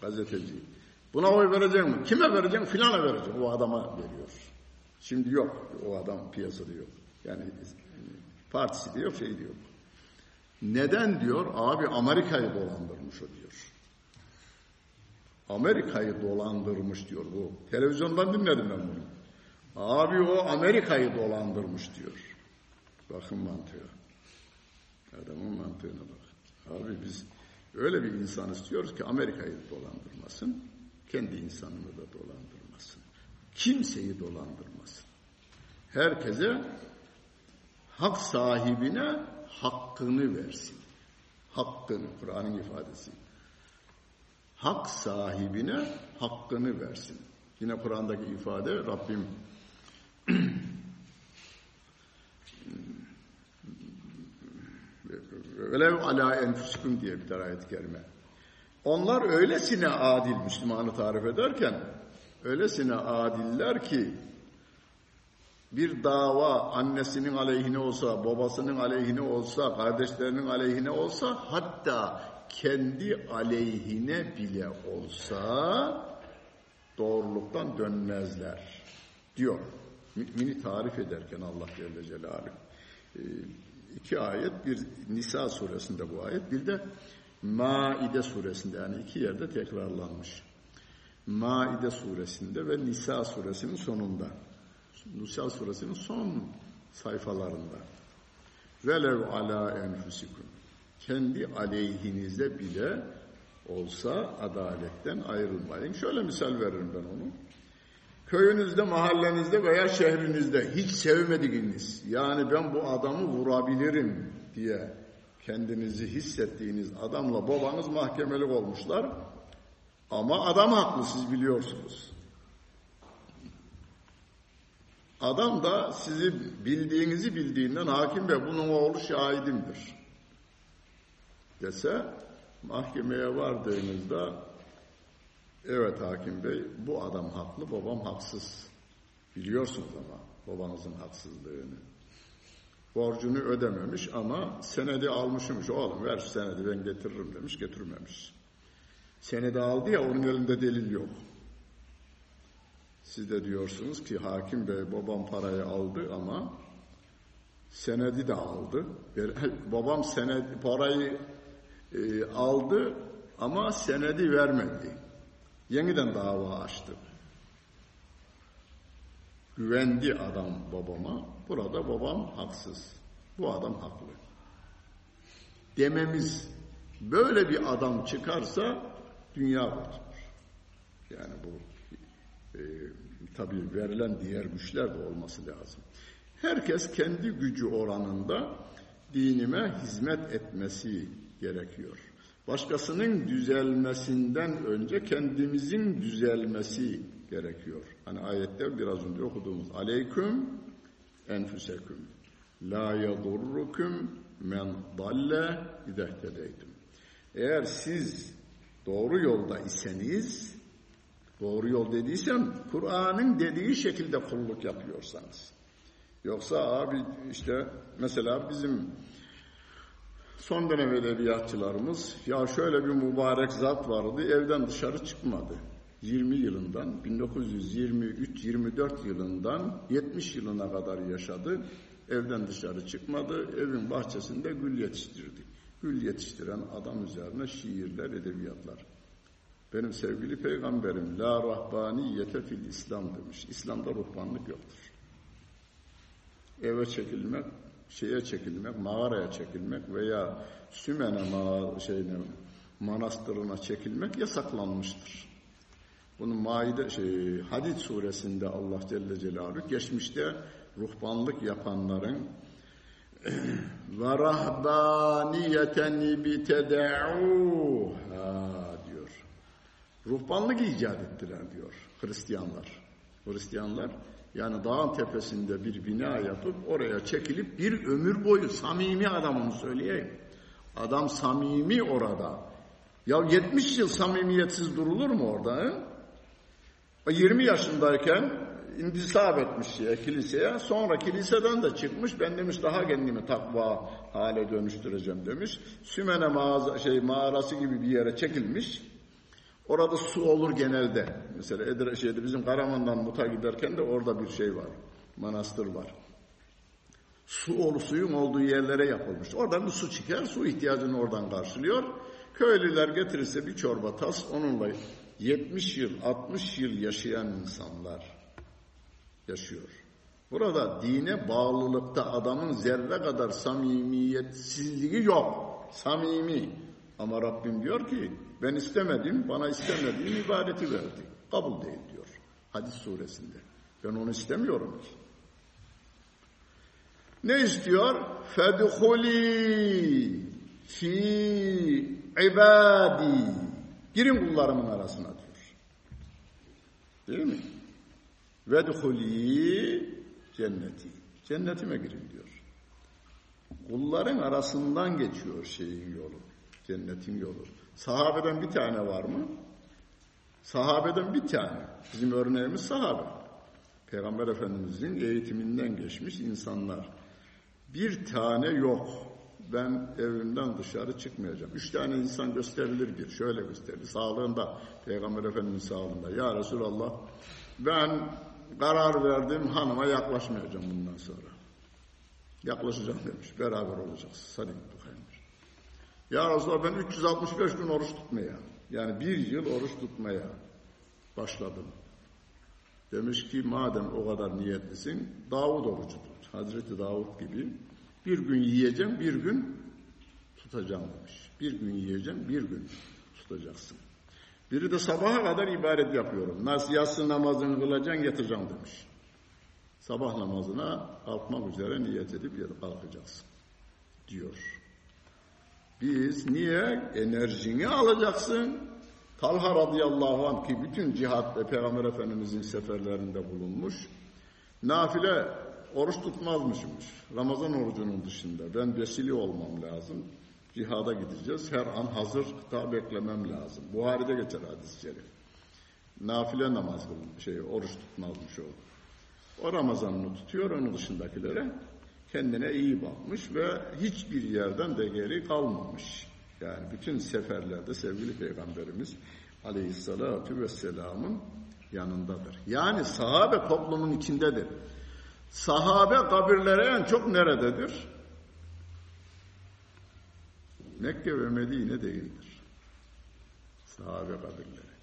Speaker 1: gazeteci. Buna oy vereceğim mi? Kime vereceğim? Filana vereceğim. O adama veriyor. Şimdi yok. O adam piyasada yok. Yani partisi de yok, şey de yok. Neden diyor? Abi Amerika'yı dolandırmış o diyor. Amerika'yı dolandırmış diyor bu. Televizyondan dinledim ben bunu. Abi o Amerika'yı dolandırmış diyor. Bakın mantığa. Adamın mantığına bak. Abi biz öyle bir insan istiyoruz ki Amerika'yı dolandırmasın. Kendi insanını da dolandırmasın. Kimseyi dolandırmasın. Herkese hak sahibine hakkını versin. Hakkını, Kur'an'ın ifadesi. Hak sahibine hakkını versin. Yine Kur'an'daki ifade Rabbim Velev ala enfusikum diye bir ayet-i kerime. Onlar öylesine adil Müslümanı tarif ederken öylesine adiller ki bir dava annesinin aleyhine olsa, babasının aleyhine olsa, kardeşlerinin aleyhine olsa, hatta kendi aleyhine bile olsa doğruluktan dönmezler diyor. Mümini tarif ederken Allah Celle Celaluhu. Ee, iki ayet, bir Nisa suresinde bu ayet, bir de Maide suresinde yani iki yerde tekrarlanmış. Maide suresinde ve Nisa suresinin sonunda. Nisa suresinin son sayfalarında. Velev ala enfusikum. Kendi aleyhinize bile olsa adaletten ayrılmayın. Şöyle misal veririm ben onu. Köyünüzde, mahallenizde veya şehrinizde hiç sevmediğiniz, yani ben bu adamı vurabilirim diye kendinizi hissettiğiniz adamla babanız mahkemelik olmuşlar. Ama adam haklı siz biliyorsunuz. Adam da sizi bildiğinizi bildiğinden hakim bey bunun oğlu şahidimdir. Dese mahkemeye vardığınızda evet hakim bey bu adam haklı babam haksız. Biliyorsunuz ama babanızın haksızlığını. Borcunu ödememiş ama senedi almışmış. Oğlum ver senedi ben getiririm demiş getirmemiş. Senedi aldı ya onun elinde delil yok siz de diyorsunuz ki hakim bey babam parayı aldı ama senedi de aldı. <laughs> Babam senedi parayı e, aldı ama senedi vermedi. Yeniden dava açtı. Güvendi adam babama. Burada babam haksız. Bu adam haklı. Dememiz böyle bir adam çıkarsa dünya kurtulur. Yani bu e, tabii verilen diğer güçler de olması lazım. Herkes kendi gücü oranında dinime hizmet etmesi gerekiyor. Başkasının düzelmesinden önce kendimizin düzelmesi gerekiyor. Hani ayette biraz önce okuduğumuz aleyküm enfüseküm la yadurrukum men dalle idehtedeydim. Eğer siz doğru yolda iseniz doğru yol dediysem Kur'an'ın dediği şekilde kulluk yapıyorsanız yoksa abi işte mesela bizim son dönem edebiyatçılarımız ya şöyle bir mübarek zat vardı evden dışarı çıkmadı. 20 yılından 1923-24 yılından 70 yılına kadar yaşadı. Evden dışarı çıkmadı. Evin bahçesinde gül yetiştirdi. Gül yetiştiren adam üzerine şiirler, edebiyatlar. Benim sevgili peygamberim la rahbaniyete fil İslam demiş. İslam'da ruhbanlık yoktur. Eve çekilmek, şeye çekilmek, mağaraya çekilmek veya Sümene mağara, şeyine, manastırına çekilmek yasaklanmıştır. Bunu Maide şey, Hadid suresinde Allah Celle Celaluhu geçmişte ruhbanlık yapanların ve rahbaniyeten ibteda'uha diyor. Ruhbanlık icat ettiler diyor Hristiyanlar. Hristiyanlar yani dağın tepesinde bir bina yapıp oraya çekilip bir ömür boyu samimi adamını söyleyeyim. Adam samimi orada. Ya 70 yıl samimiyetsiz durulur mu orada? He? 20 yaşındayken intisap etmiş şeye, kiliseye. Sonra kiliseden de çıkmış. Ben demiş daha kendimi takva hale dönüştüreceğim demiş. Sümene mağaza, şey, mağarası gibi bir yere çekilmiş. Orada su olur genelde. Mesela Edre, şeyde bizim Karaman'dan Mut'a giderken de orada bir şey var. Manastır var. Su olu suyun olduğu yerlere yapılmış. Oradan bir su çıkar. Su ihtiyacını oradan karşılıyor. Köylüler getirirse bir çorba tas onunla 70 yıl, 60 yıl yaşayan insanlar yaşıyor. Burada dine bağlılıkta adamın zerre kadar samimiyetsizliği yok. Samimi. Ama Rabbim diyor ki ben istemedim, bana istemediğim ibadeti verdi. Kabul değil diyor. Hadis suresinde. Ben onu istemiyorum ki. Ne istiyor? Fedhuli fi ibadi. Girin kullarımın arasına diyor. Değil mi? Vedhuli cenneti. Cennetime girin diyor. Kulların arasından geçiyor şeyin yolu. Cennetin yolu. Sahabeden bir tane var mı? Sahabeden bir tane. Bizim örneğimiz sahabe. Peygamber Efendimizin eğitiminden geçmiş insanlar. Bir tane yok. Ben evimden dışarı çıkmayacağım. Üç tane insan gösterilir bir. Şöyle gösterilir. Sağlığında, Peygamber Efendimiz sağlığında. Ya Resulallah ben karar verdim hanıma yaklaşmayacağım bundan sonra. Yaklaşacağım demiş. Beraber olacağız. Hadi bakayım. Ya Resulallah ben 365 gün oruç tutmaya, yani bir yıl oruç tutmaya başladım. Demiş ki madem o kadar niyetlisin, Davud orucu tut. Hazreti Davud gibi bir gün yiyeceğim, bir gün tutacağım demiş. Bir gün yiyeceğim, bir gün tutacaksın. Biri de sabaha kadar ibadet yapıyorum. Nasıl yatsı namazını kılacaksın, yatacağım demiş. Sabah namazına kalkmak üzere niyet edip kalkacaksın diyor. Biz niye? Enerjini alacaksın. Talha radıyallahu anh ki bütün cihat ve Peygamber Efendimizin seferlerinde bulunmuş. Nafile oruç tutmazmışmış. Ramazan orucunun dışında. Ben vesile olmam lazım. Cihada gideceğiz. Her an hazır kıta beklemem lazım. Buhari'de geçer hadis-i şerif. Nafile namaz şey, oruç tutmazmış o. O Ramazan'ını tutuyor, onun dışındakilere kendine iyi bakmış ve hiçbir yerden de geri kalmamış. Yani bütün seferlerde sevgili Peygamberimiz Aleyhisselatü Vesselam'ın yanındadır. Yani sahabe toplumun içindedir. Sahabe kabirleri en çok nerededir? Mekke ve Medine değildir. Sahabe kabirleri.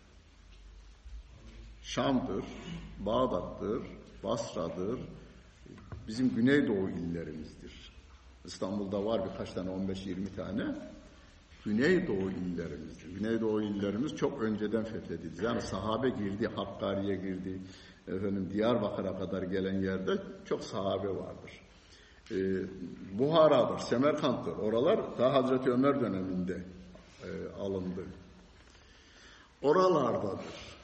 Speaker 1: Şam'dır, Bağdat'tır, Basra'dır, bizim Güneydoğu illerimizdir. İstanbul'da var birkaç tane 15-20 tane. Güneydoğu illerimizdir. Güneydoğu illerimiz çok önceden fethedildi. Yani sahabe girdi, Hakkari'ye girdi, efendim Diyarbakır'a kadar gelen yerde çok sahabe vardır. Ee, Buhara'dır, Semerkant'tır. Oralar daha Hazreti Ömer döneminde e, alındı. Oralardadır.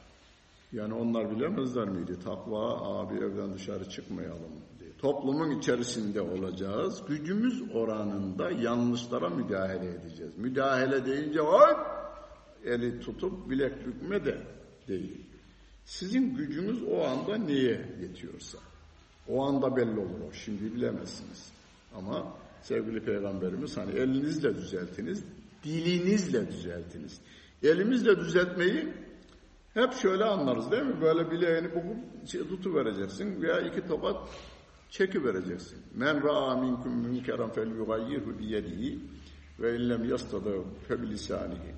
Speaker 1: Yani onlar bilemezler miydi? Takva abi evden dışarı çıkmayalım. Toplumun içerisinde olacağız. Gücümüz oranında yanlışlara müdahale edeceğiz. Müdahale deyince hop eli tutup bilek bükme de değil. Sizin gücünüz o anda neye yetiyorsa. O anda belli olur o. Şimdi bilemezsiniz. Ama sevgili peygamberimiz hani elinizle düzeltiniz, dilinizle düzeltiniz. Elimizle düzeltmeyi hep şöyle anlarız değil mi? Böyle bileğini bugün şey, tutu vereceksin veya iki tokat çeki vereceksin. Men ra'a minkum münkeran fel yugayyirhu bi yedihi ve illem yastada fe bilisanihi.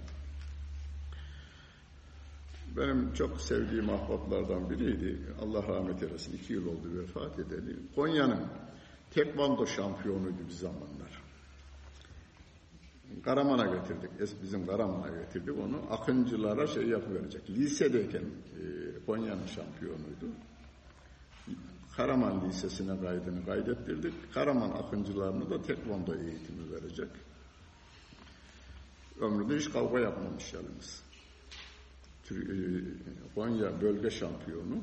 Speaker 1: Benim çok sevdiğim ahbaplardan biriydi. Allah rahmet eylesin. iki yıl oldu vefat edeli. Konya'nın tekvando şampiyonuydu bir zamanlar. Karaman'a getirdik. Bizim Karaman'a getirdik onu. Akıncılara şey yapıverecek. Lisedeyken e, Konya'nın şampiyonuydu. Karaman Lisesi'ne kaydını kaydettirdik. Karaman akıncılarını da tekvando eğitimi verecek. Ömründe hiç kavga yapmamış yalnız. E, Konya bölge şampiyonu.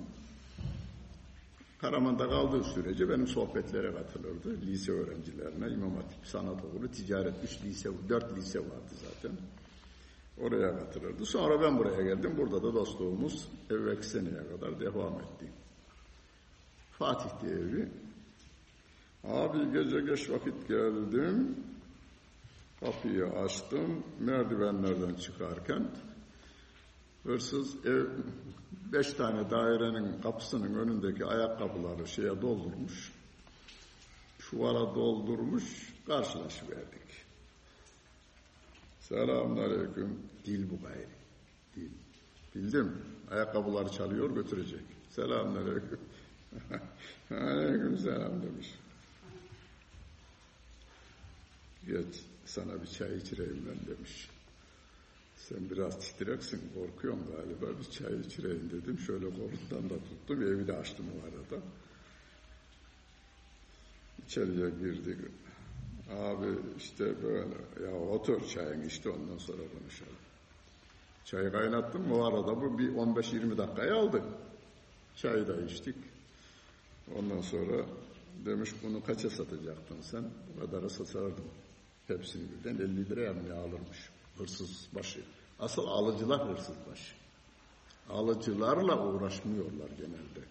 Speaker 1: Karaman'da kaldığı sürece benim sohbetlere katılırdı. Lise öğrencilerine, İmam Hatip, Sanat Okulu, Ticaret, üç lise, dört lise vardı zaten. Oraya katılırdı. Sonra ben buraya geldim. Burada da dostluğumuz evvelki seneye kadar devam etti. Fatih'te evi. Abi gece geç vakit geldim. Kapıyı açtım. Merdivenlerden çıkarken hırsız ev beş tane dairenin kapısının önündeki ayakkabıları şeye doldurmuş. Çuvala doldurmuş, karşılaşıverdik. Selamünaleyküm. Dil bu gayri. Dil. Bildim. Ayakkabıları çalıyor götürecek. Selamünaleyküm. Aleyküm selam demiş. Geç sana bir çay içireyim ben demiş. Sen biraz titreksin, korkuyorum galiba. Bir çay içireyim dedim. Şöyle kolundan da tuttum. Evi de açtım o arada. İçeriye girdik. Abi işte böyle. Ya otur çayın işte ondan sonra konuşalım. Çayı kaynattım. O arada bu bir 15-20 dakikayı aldı. Çayı da içtik. Ondan sonra demiş bunu kaça satacaktın sen? Bu kadara satardım. Hepsini birden 50 liraya mı alırmış? Hırsız başı. Asıl alıcılar hırsız başı. Alıcılarla uğraşmıyorlar genelde.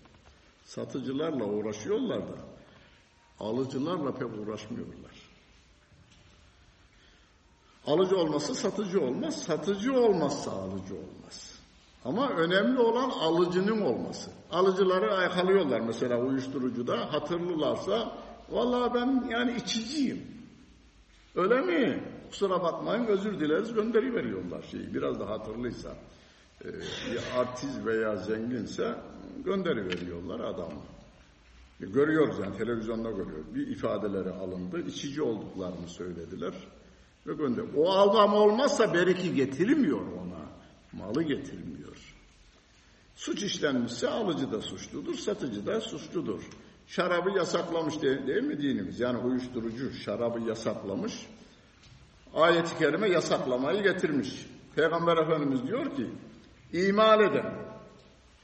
Speaker 1: Satıcılarla uğraşıyorlar da alıcılarla pek uğraşmıyorlar. Alıcı olması satıcı olmaz, satıcı olmazsa alıcı olmaz. Ama önemli olan alıcının olması. Alıcıları aykalıyorlar mesela uyuşturucuda hatırlılarsa vallahi ben yani içiciyim. Öyle mi? Kusura bakmayın özür dileriz gönderi veriyorlar şeyi. Biraz da hatırlıysa e, bir artist veya zenginse gönderi veriyorlar adamı. E, görüyoruz yani televizyonda görüyoruz. Bir ifadeleri alındı. içici olduklarını söylediler. Ve gönder. O adam olmazsa beriki getirmiyor ona. Malı getirmiyor. Suç işlenmişse alıcı da suçludur, satıcı da suçludur. Şarabı yasaklamış değil, değil mi dinimiz? Yani uyuşturucu şarabı yasaklamış. Ayet-i kerime yasaklamayı getirmiş. Peygamber Efendimiz diyor ki, imal eden,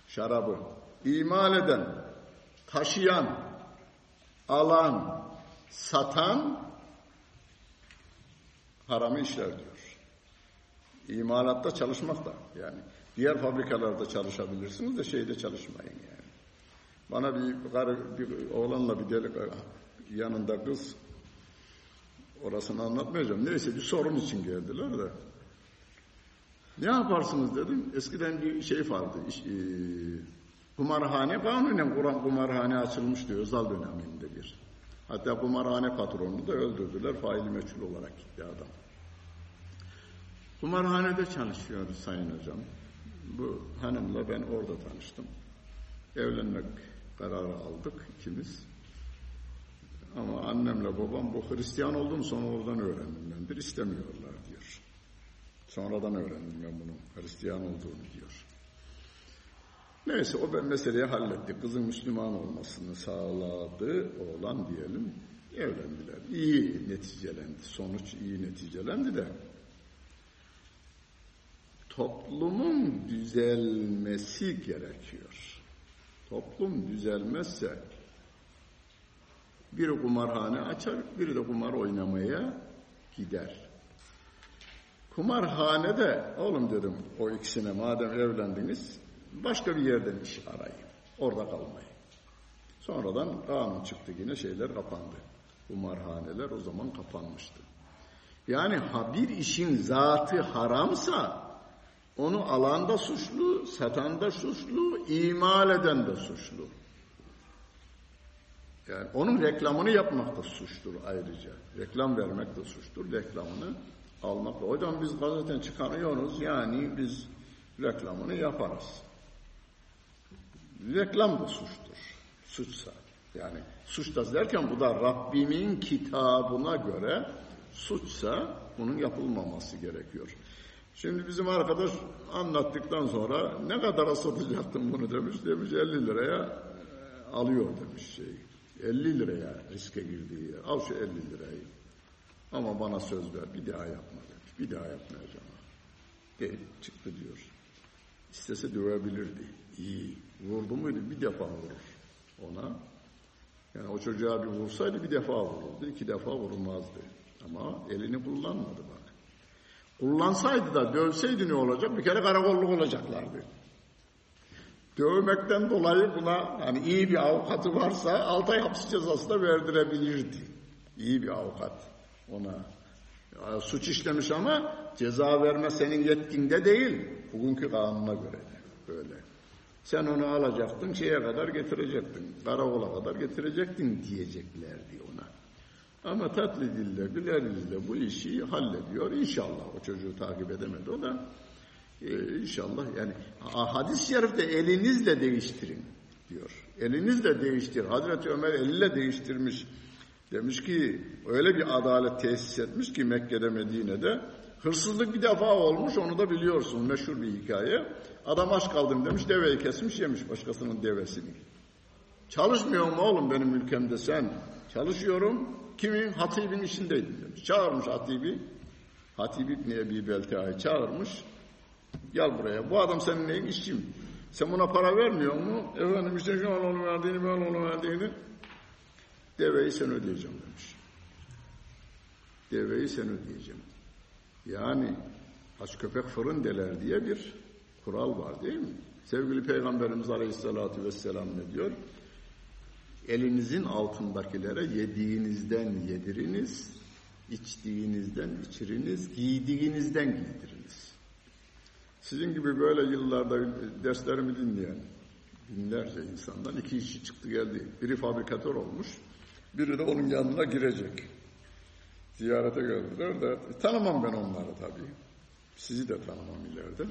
Speaker 1: şarabı, imal eden, taşıyan, alan, satan haramı işler diyor. İmalatta çalışmak da yani. Diğer fabrikalarda çalışabilirsiniz de şeyde çalışmayın yani. Bana bir, karı, bir oğlanla bir delik yanında kız orasını anlatmayacağım. Neyse bir sorun için geldiler de. Ne yaparsınız dedim. Eskiden bir şey vardı. E, kumarhane kanunen Kur'an kumarhane açılmıştı özel döneminde bir. Hatta kumarhane patronunu da öldürdüler. Faili meçhul olarak gitti adam. Kumarhanede çalışıyordu sayın hocam. Bu hanımla ben orada tanıştım. Evlenmek kararı aldık ikimiz. Ama annemle babam bu Hristiyan oldum sonra oradan öğrendim ben. Bir istemiyorlar diyor. Sonradan öğrendim ben bunun Hristiyan olduğunu diyor. Neyse o ben meseleyi halletti. Kızın Müslüman olmasını sağladı oğlan diyelim. Evlendiler. İyi neticelendi. Sonuç iyi neticelendi de toplumun düzelmesi gerekiyor. Toplum düzelmezse biri kumarhane açar, biri de kumar oynamaya gider. Kumarhanede, oğlum dedim o ikisine madem evlendiniz, başka bir yerden iş arayın. Orada kalmayın. Sonradan kanun çıktı yine şeyler kapandı. Kumarhaneler o zaman kapanmıştı. Yani ha bir işin zatı haramsa onu alan da suçlu, satan da suçlu, imal eden de suçlu. Yani onun reklamını yapmak da suçtur ayrıca. Reklam vermek de suçtur. Reklamını almak da. Hocam biz gazeteden çıkarıyoruz yani biz reklamını yaparız. Reklam da suçtur. Suçsa. Yani suçta derken bu da Rabbimin kitabına göre suçsa bunun yapılmaması gerekiyor. Şimdi bizim arkadaş anlattıktan sonra ne kadara satacaktım bunu demiş. Demiş 50 liraya alıyor demiş şey. 50 liraya riske girdiği yer. Al şu 50 lirayı. Ama bana söz ver bir daha yapma demiş. Bir daha yapmayacağım. Değil, çıktı diyor. İstese dövebilirdi. İyi. Vurdu muydu? Bir defa vurur ona. Yani o çocuğa bir vursaydı bir defa vururdu. iki defa vurmazdı. Ama elini kullanmadı bak. Kullansaydı da dövseydi ne olacak? Bir kere karakolluk olacaklardı. Dövmekten dolayı buna hani iyi bir avukatı varsa altı ay hapis cezası da verdirebilirdi. İyi bir avukat ona. Ya, suç işlemiş ama ceza verme senin yetkinde değil. Bugünkü kanuna göre de böyle. Sen onu alacaktın şeye kadar getirecektin. Karakola kadar getirecektin diyeceklerdi ona. Ama tatlı dille, güler yüzle bu işi hallediyor. İnşallah o çocuğu takip edemedi o da. Ee, inşallah yani hadis-i şerifte elinizle değiştirin diyor. Elinizle değiştir. Hazreti Ömer eliyle değiştirmiş. Demiş ki öyle bir adalet tesis etmiş ki Mekke'de Medine'de hırsızlık bir defa olmuş onu da biliyorsun meşhur bir hikaye. Adam aç kaldım demiş deveyi kesmiş yemiş başkasının devesini. Çalışmıyor mu oğlum benim ülkemde sen? Çalışıyorum. Kimin? Hatibin işindeydim demiş. Çağırmış hatibi. Hatib İbni Ebi Belta'yı çağırmış. Gel buraya. Bu adam senin neyin? İşçim. Sen buna para vermiyor mu? Efendim işte şu an onu verdiğini, ben onu verdiğini. Deveyi sen ödeyeceğim demiş. Deveyi sen ödeyeceğim. Yani aç köpek fırın deler diye bir kural var değil mi? Sevgili Peygamberimiz Aleyhisselatü Vesselam ne diyor? Elinizin altındakilere yediğinizden yediriniz, içtiğinizden içiriniz, giydiğinizden giydiriniz. Sizin gibi böyle yıllarda derslerimi dinleyen binlerce insandan iki işi çıktı geldi. Biri fabrikatör olmuş, biri de onun yanına girecek. Ziyarete geldiler de tanımam ben onları tabii. Sizi de tanımam ileride.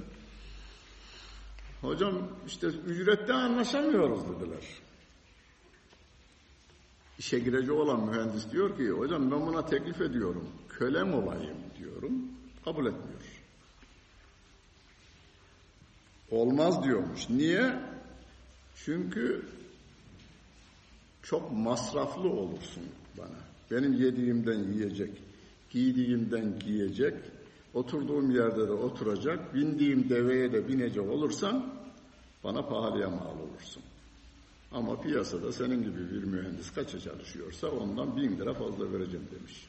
Speaker 1: Hocam işte ücrette anlaşamıyoruz dediler. İşe girecek olan mühendis diyor ki hocam ben buna teklif ediyorum. Kölem olayım diyorum. Kabul etmiyor. Olmaz diyormuş. Niye? Çünkü çok masraflı olursun bana. Benim yediğimden yiyecek, giydiğimden giyecek, oturduğum yerde de oturacak, bindiğim deveye de binecek olursan bana pahalıya mal olursun. Ama piyasada senin gibi bir mühendis kaça çalışıyorsa ondan bin lira fazla vereceğim demiş.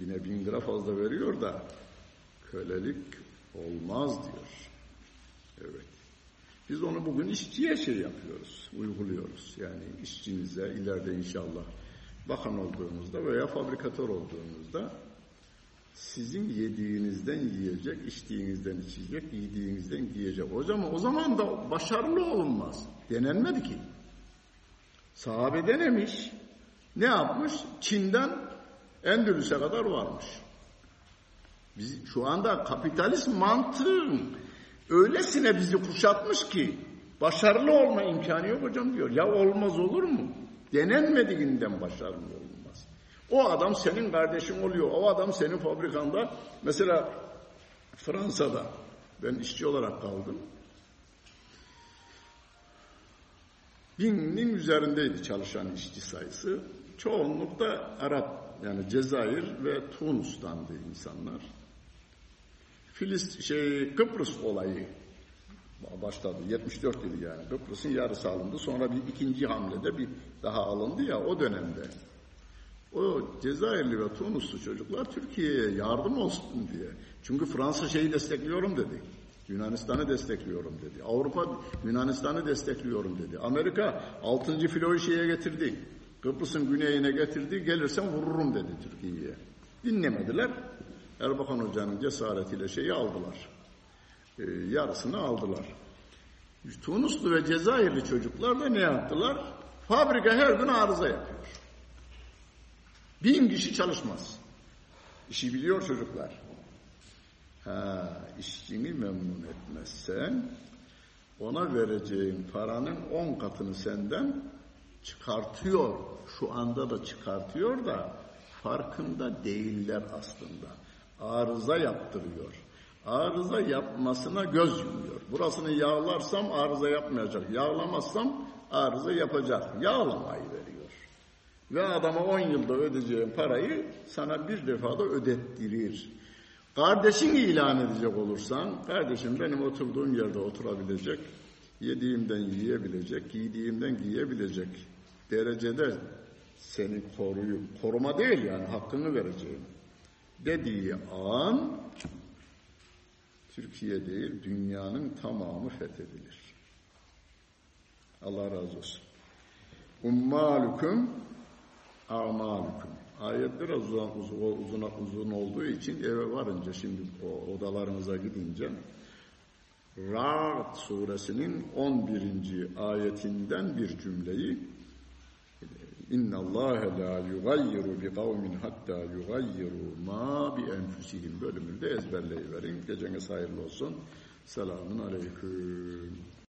Speaker 1: Yine bin lira fazla veriyor da kölelik olmaz diyor. Evet. Biz onu bugün işçiye şey yapıyoruz, uyguluyoruz. Yani işçinize ileride inşallah bakan olduğunuzda veya fabrikatör olduğunuzda sizin yediğinizden yiyecek, içtiğinizden içecek, giydiğinizden giyecek. Zaman o zaman da başarılı olunmaz. Denenmedi ki. Sahabe denemiş. Ne yapmış? Çin'den Endülüs'e kadar varmış. Biz şu anda kapitalist mantığın öylesine bizi kuşatmış ki başarılı olma imkanı yok hocam diyor. Ya olmaz olur mu? Denenmediğinden başarılı olmaz. O adam senin kardeşin oluyor. O adam senin fabrikanda. Mesela Fransa'da ben işçi olarak kaldım. Binin üzerindeydi çalışan işçi sayısı. Çoğunlukta Arap yani Cezayir ve Tunus'tandı insanlar. Filist şey Kıbrıs olayı başladı. 74 yılı yani. Kıbrıs'ın yarısı alındı. Sonra bir ikinci hamlede bir daha alındı ya o dönemde. O Cezayirli ve Tunuslu çocuklar Türkiye'ye yardım olsun diye. Çünkü Fransa şeyi destekliyorum dedi. Yunanistan'ı destekliyorum dedi. Avrupa Yunanistan'ı destekliyorum dedi. Amerika 6. filoyu şeye getirdi. Kıbrıs'ın güneyine getirdi. Gelirsen vururum dedi Türkiye'ye. Dinlemediler. Erbakan Hoca'nın cesaretiyle şeyi aldılar. Ee, yarısını aldılar. Tunuslu ve Cezayirli çocuklar da ne yaptılar? Fabrika her gün arıza yapıyor. Bin kişi çalışmaz. İşi biliyor çocuklar. Ha, işçini memnun etmezsen ona vereceğin paranın on katını senden çıkartıyor. Şu anda da çıkartıyor da farkında değiller aslında. Arıza yaptırıyor. Arıza yapmasına göz yumuyor. Burasını yağlarsam arıza yapmayacak. Yağlamazsam arıza yapacak. Yağlamayı veriyor. Ve adama on yılda ödeyeceğin parayı sana bir defada ödettirir. Kardeşin ilan edecek olursan, kardeşim benim oturduğum yerde oturabilecek, yediğimden yiyebilecek, giydiğimden giyebilecek derecede seni koruyup, koruma değil yani hakkını vereceğim dediği an Türkiye değil dünyanın tamamı fethedilir. Allah razı olsun. Ummalukum a'malukum. Ayet biraz uzun, uzun, uzun olduğu için eve varınca şimdi o odalarınıza gidince Ra'd suresinin 11. ayetinden bir cümleyi İnna Allah la yugayyiru bi kavmin hatta yugayyiru ma bi enfusihim bölümünde ezberleyiverin. Geceniz hayırlı olsun. Selamun aleyküm.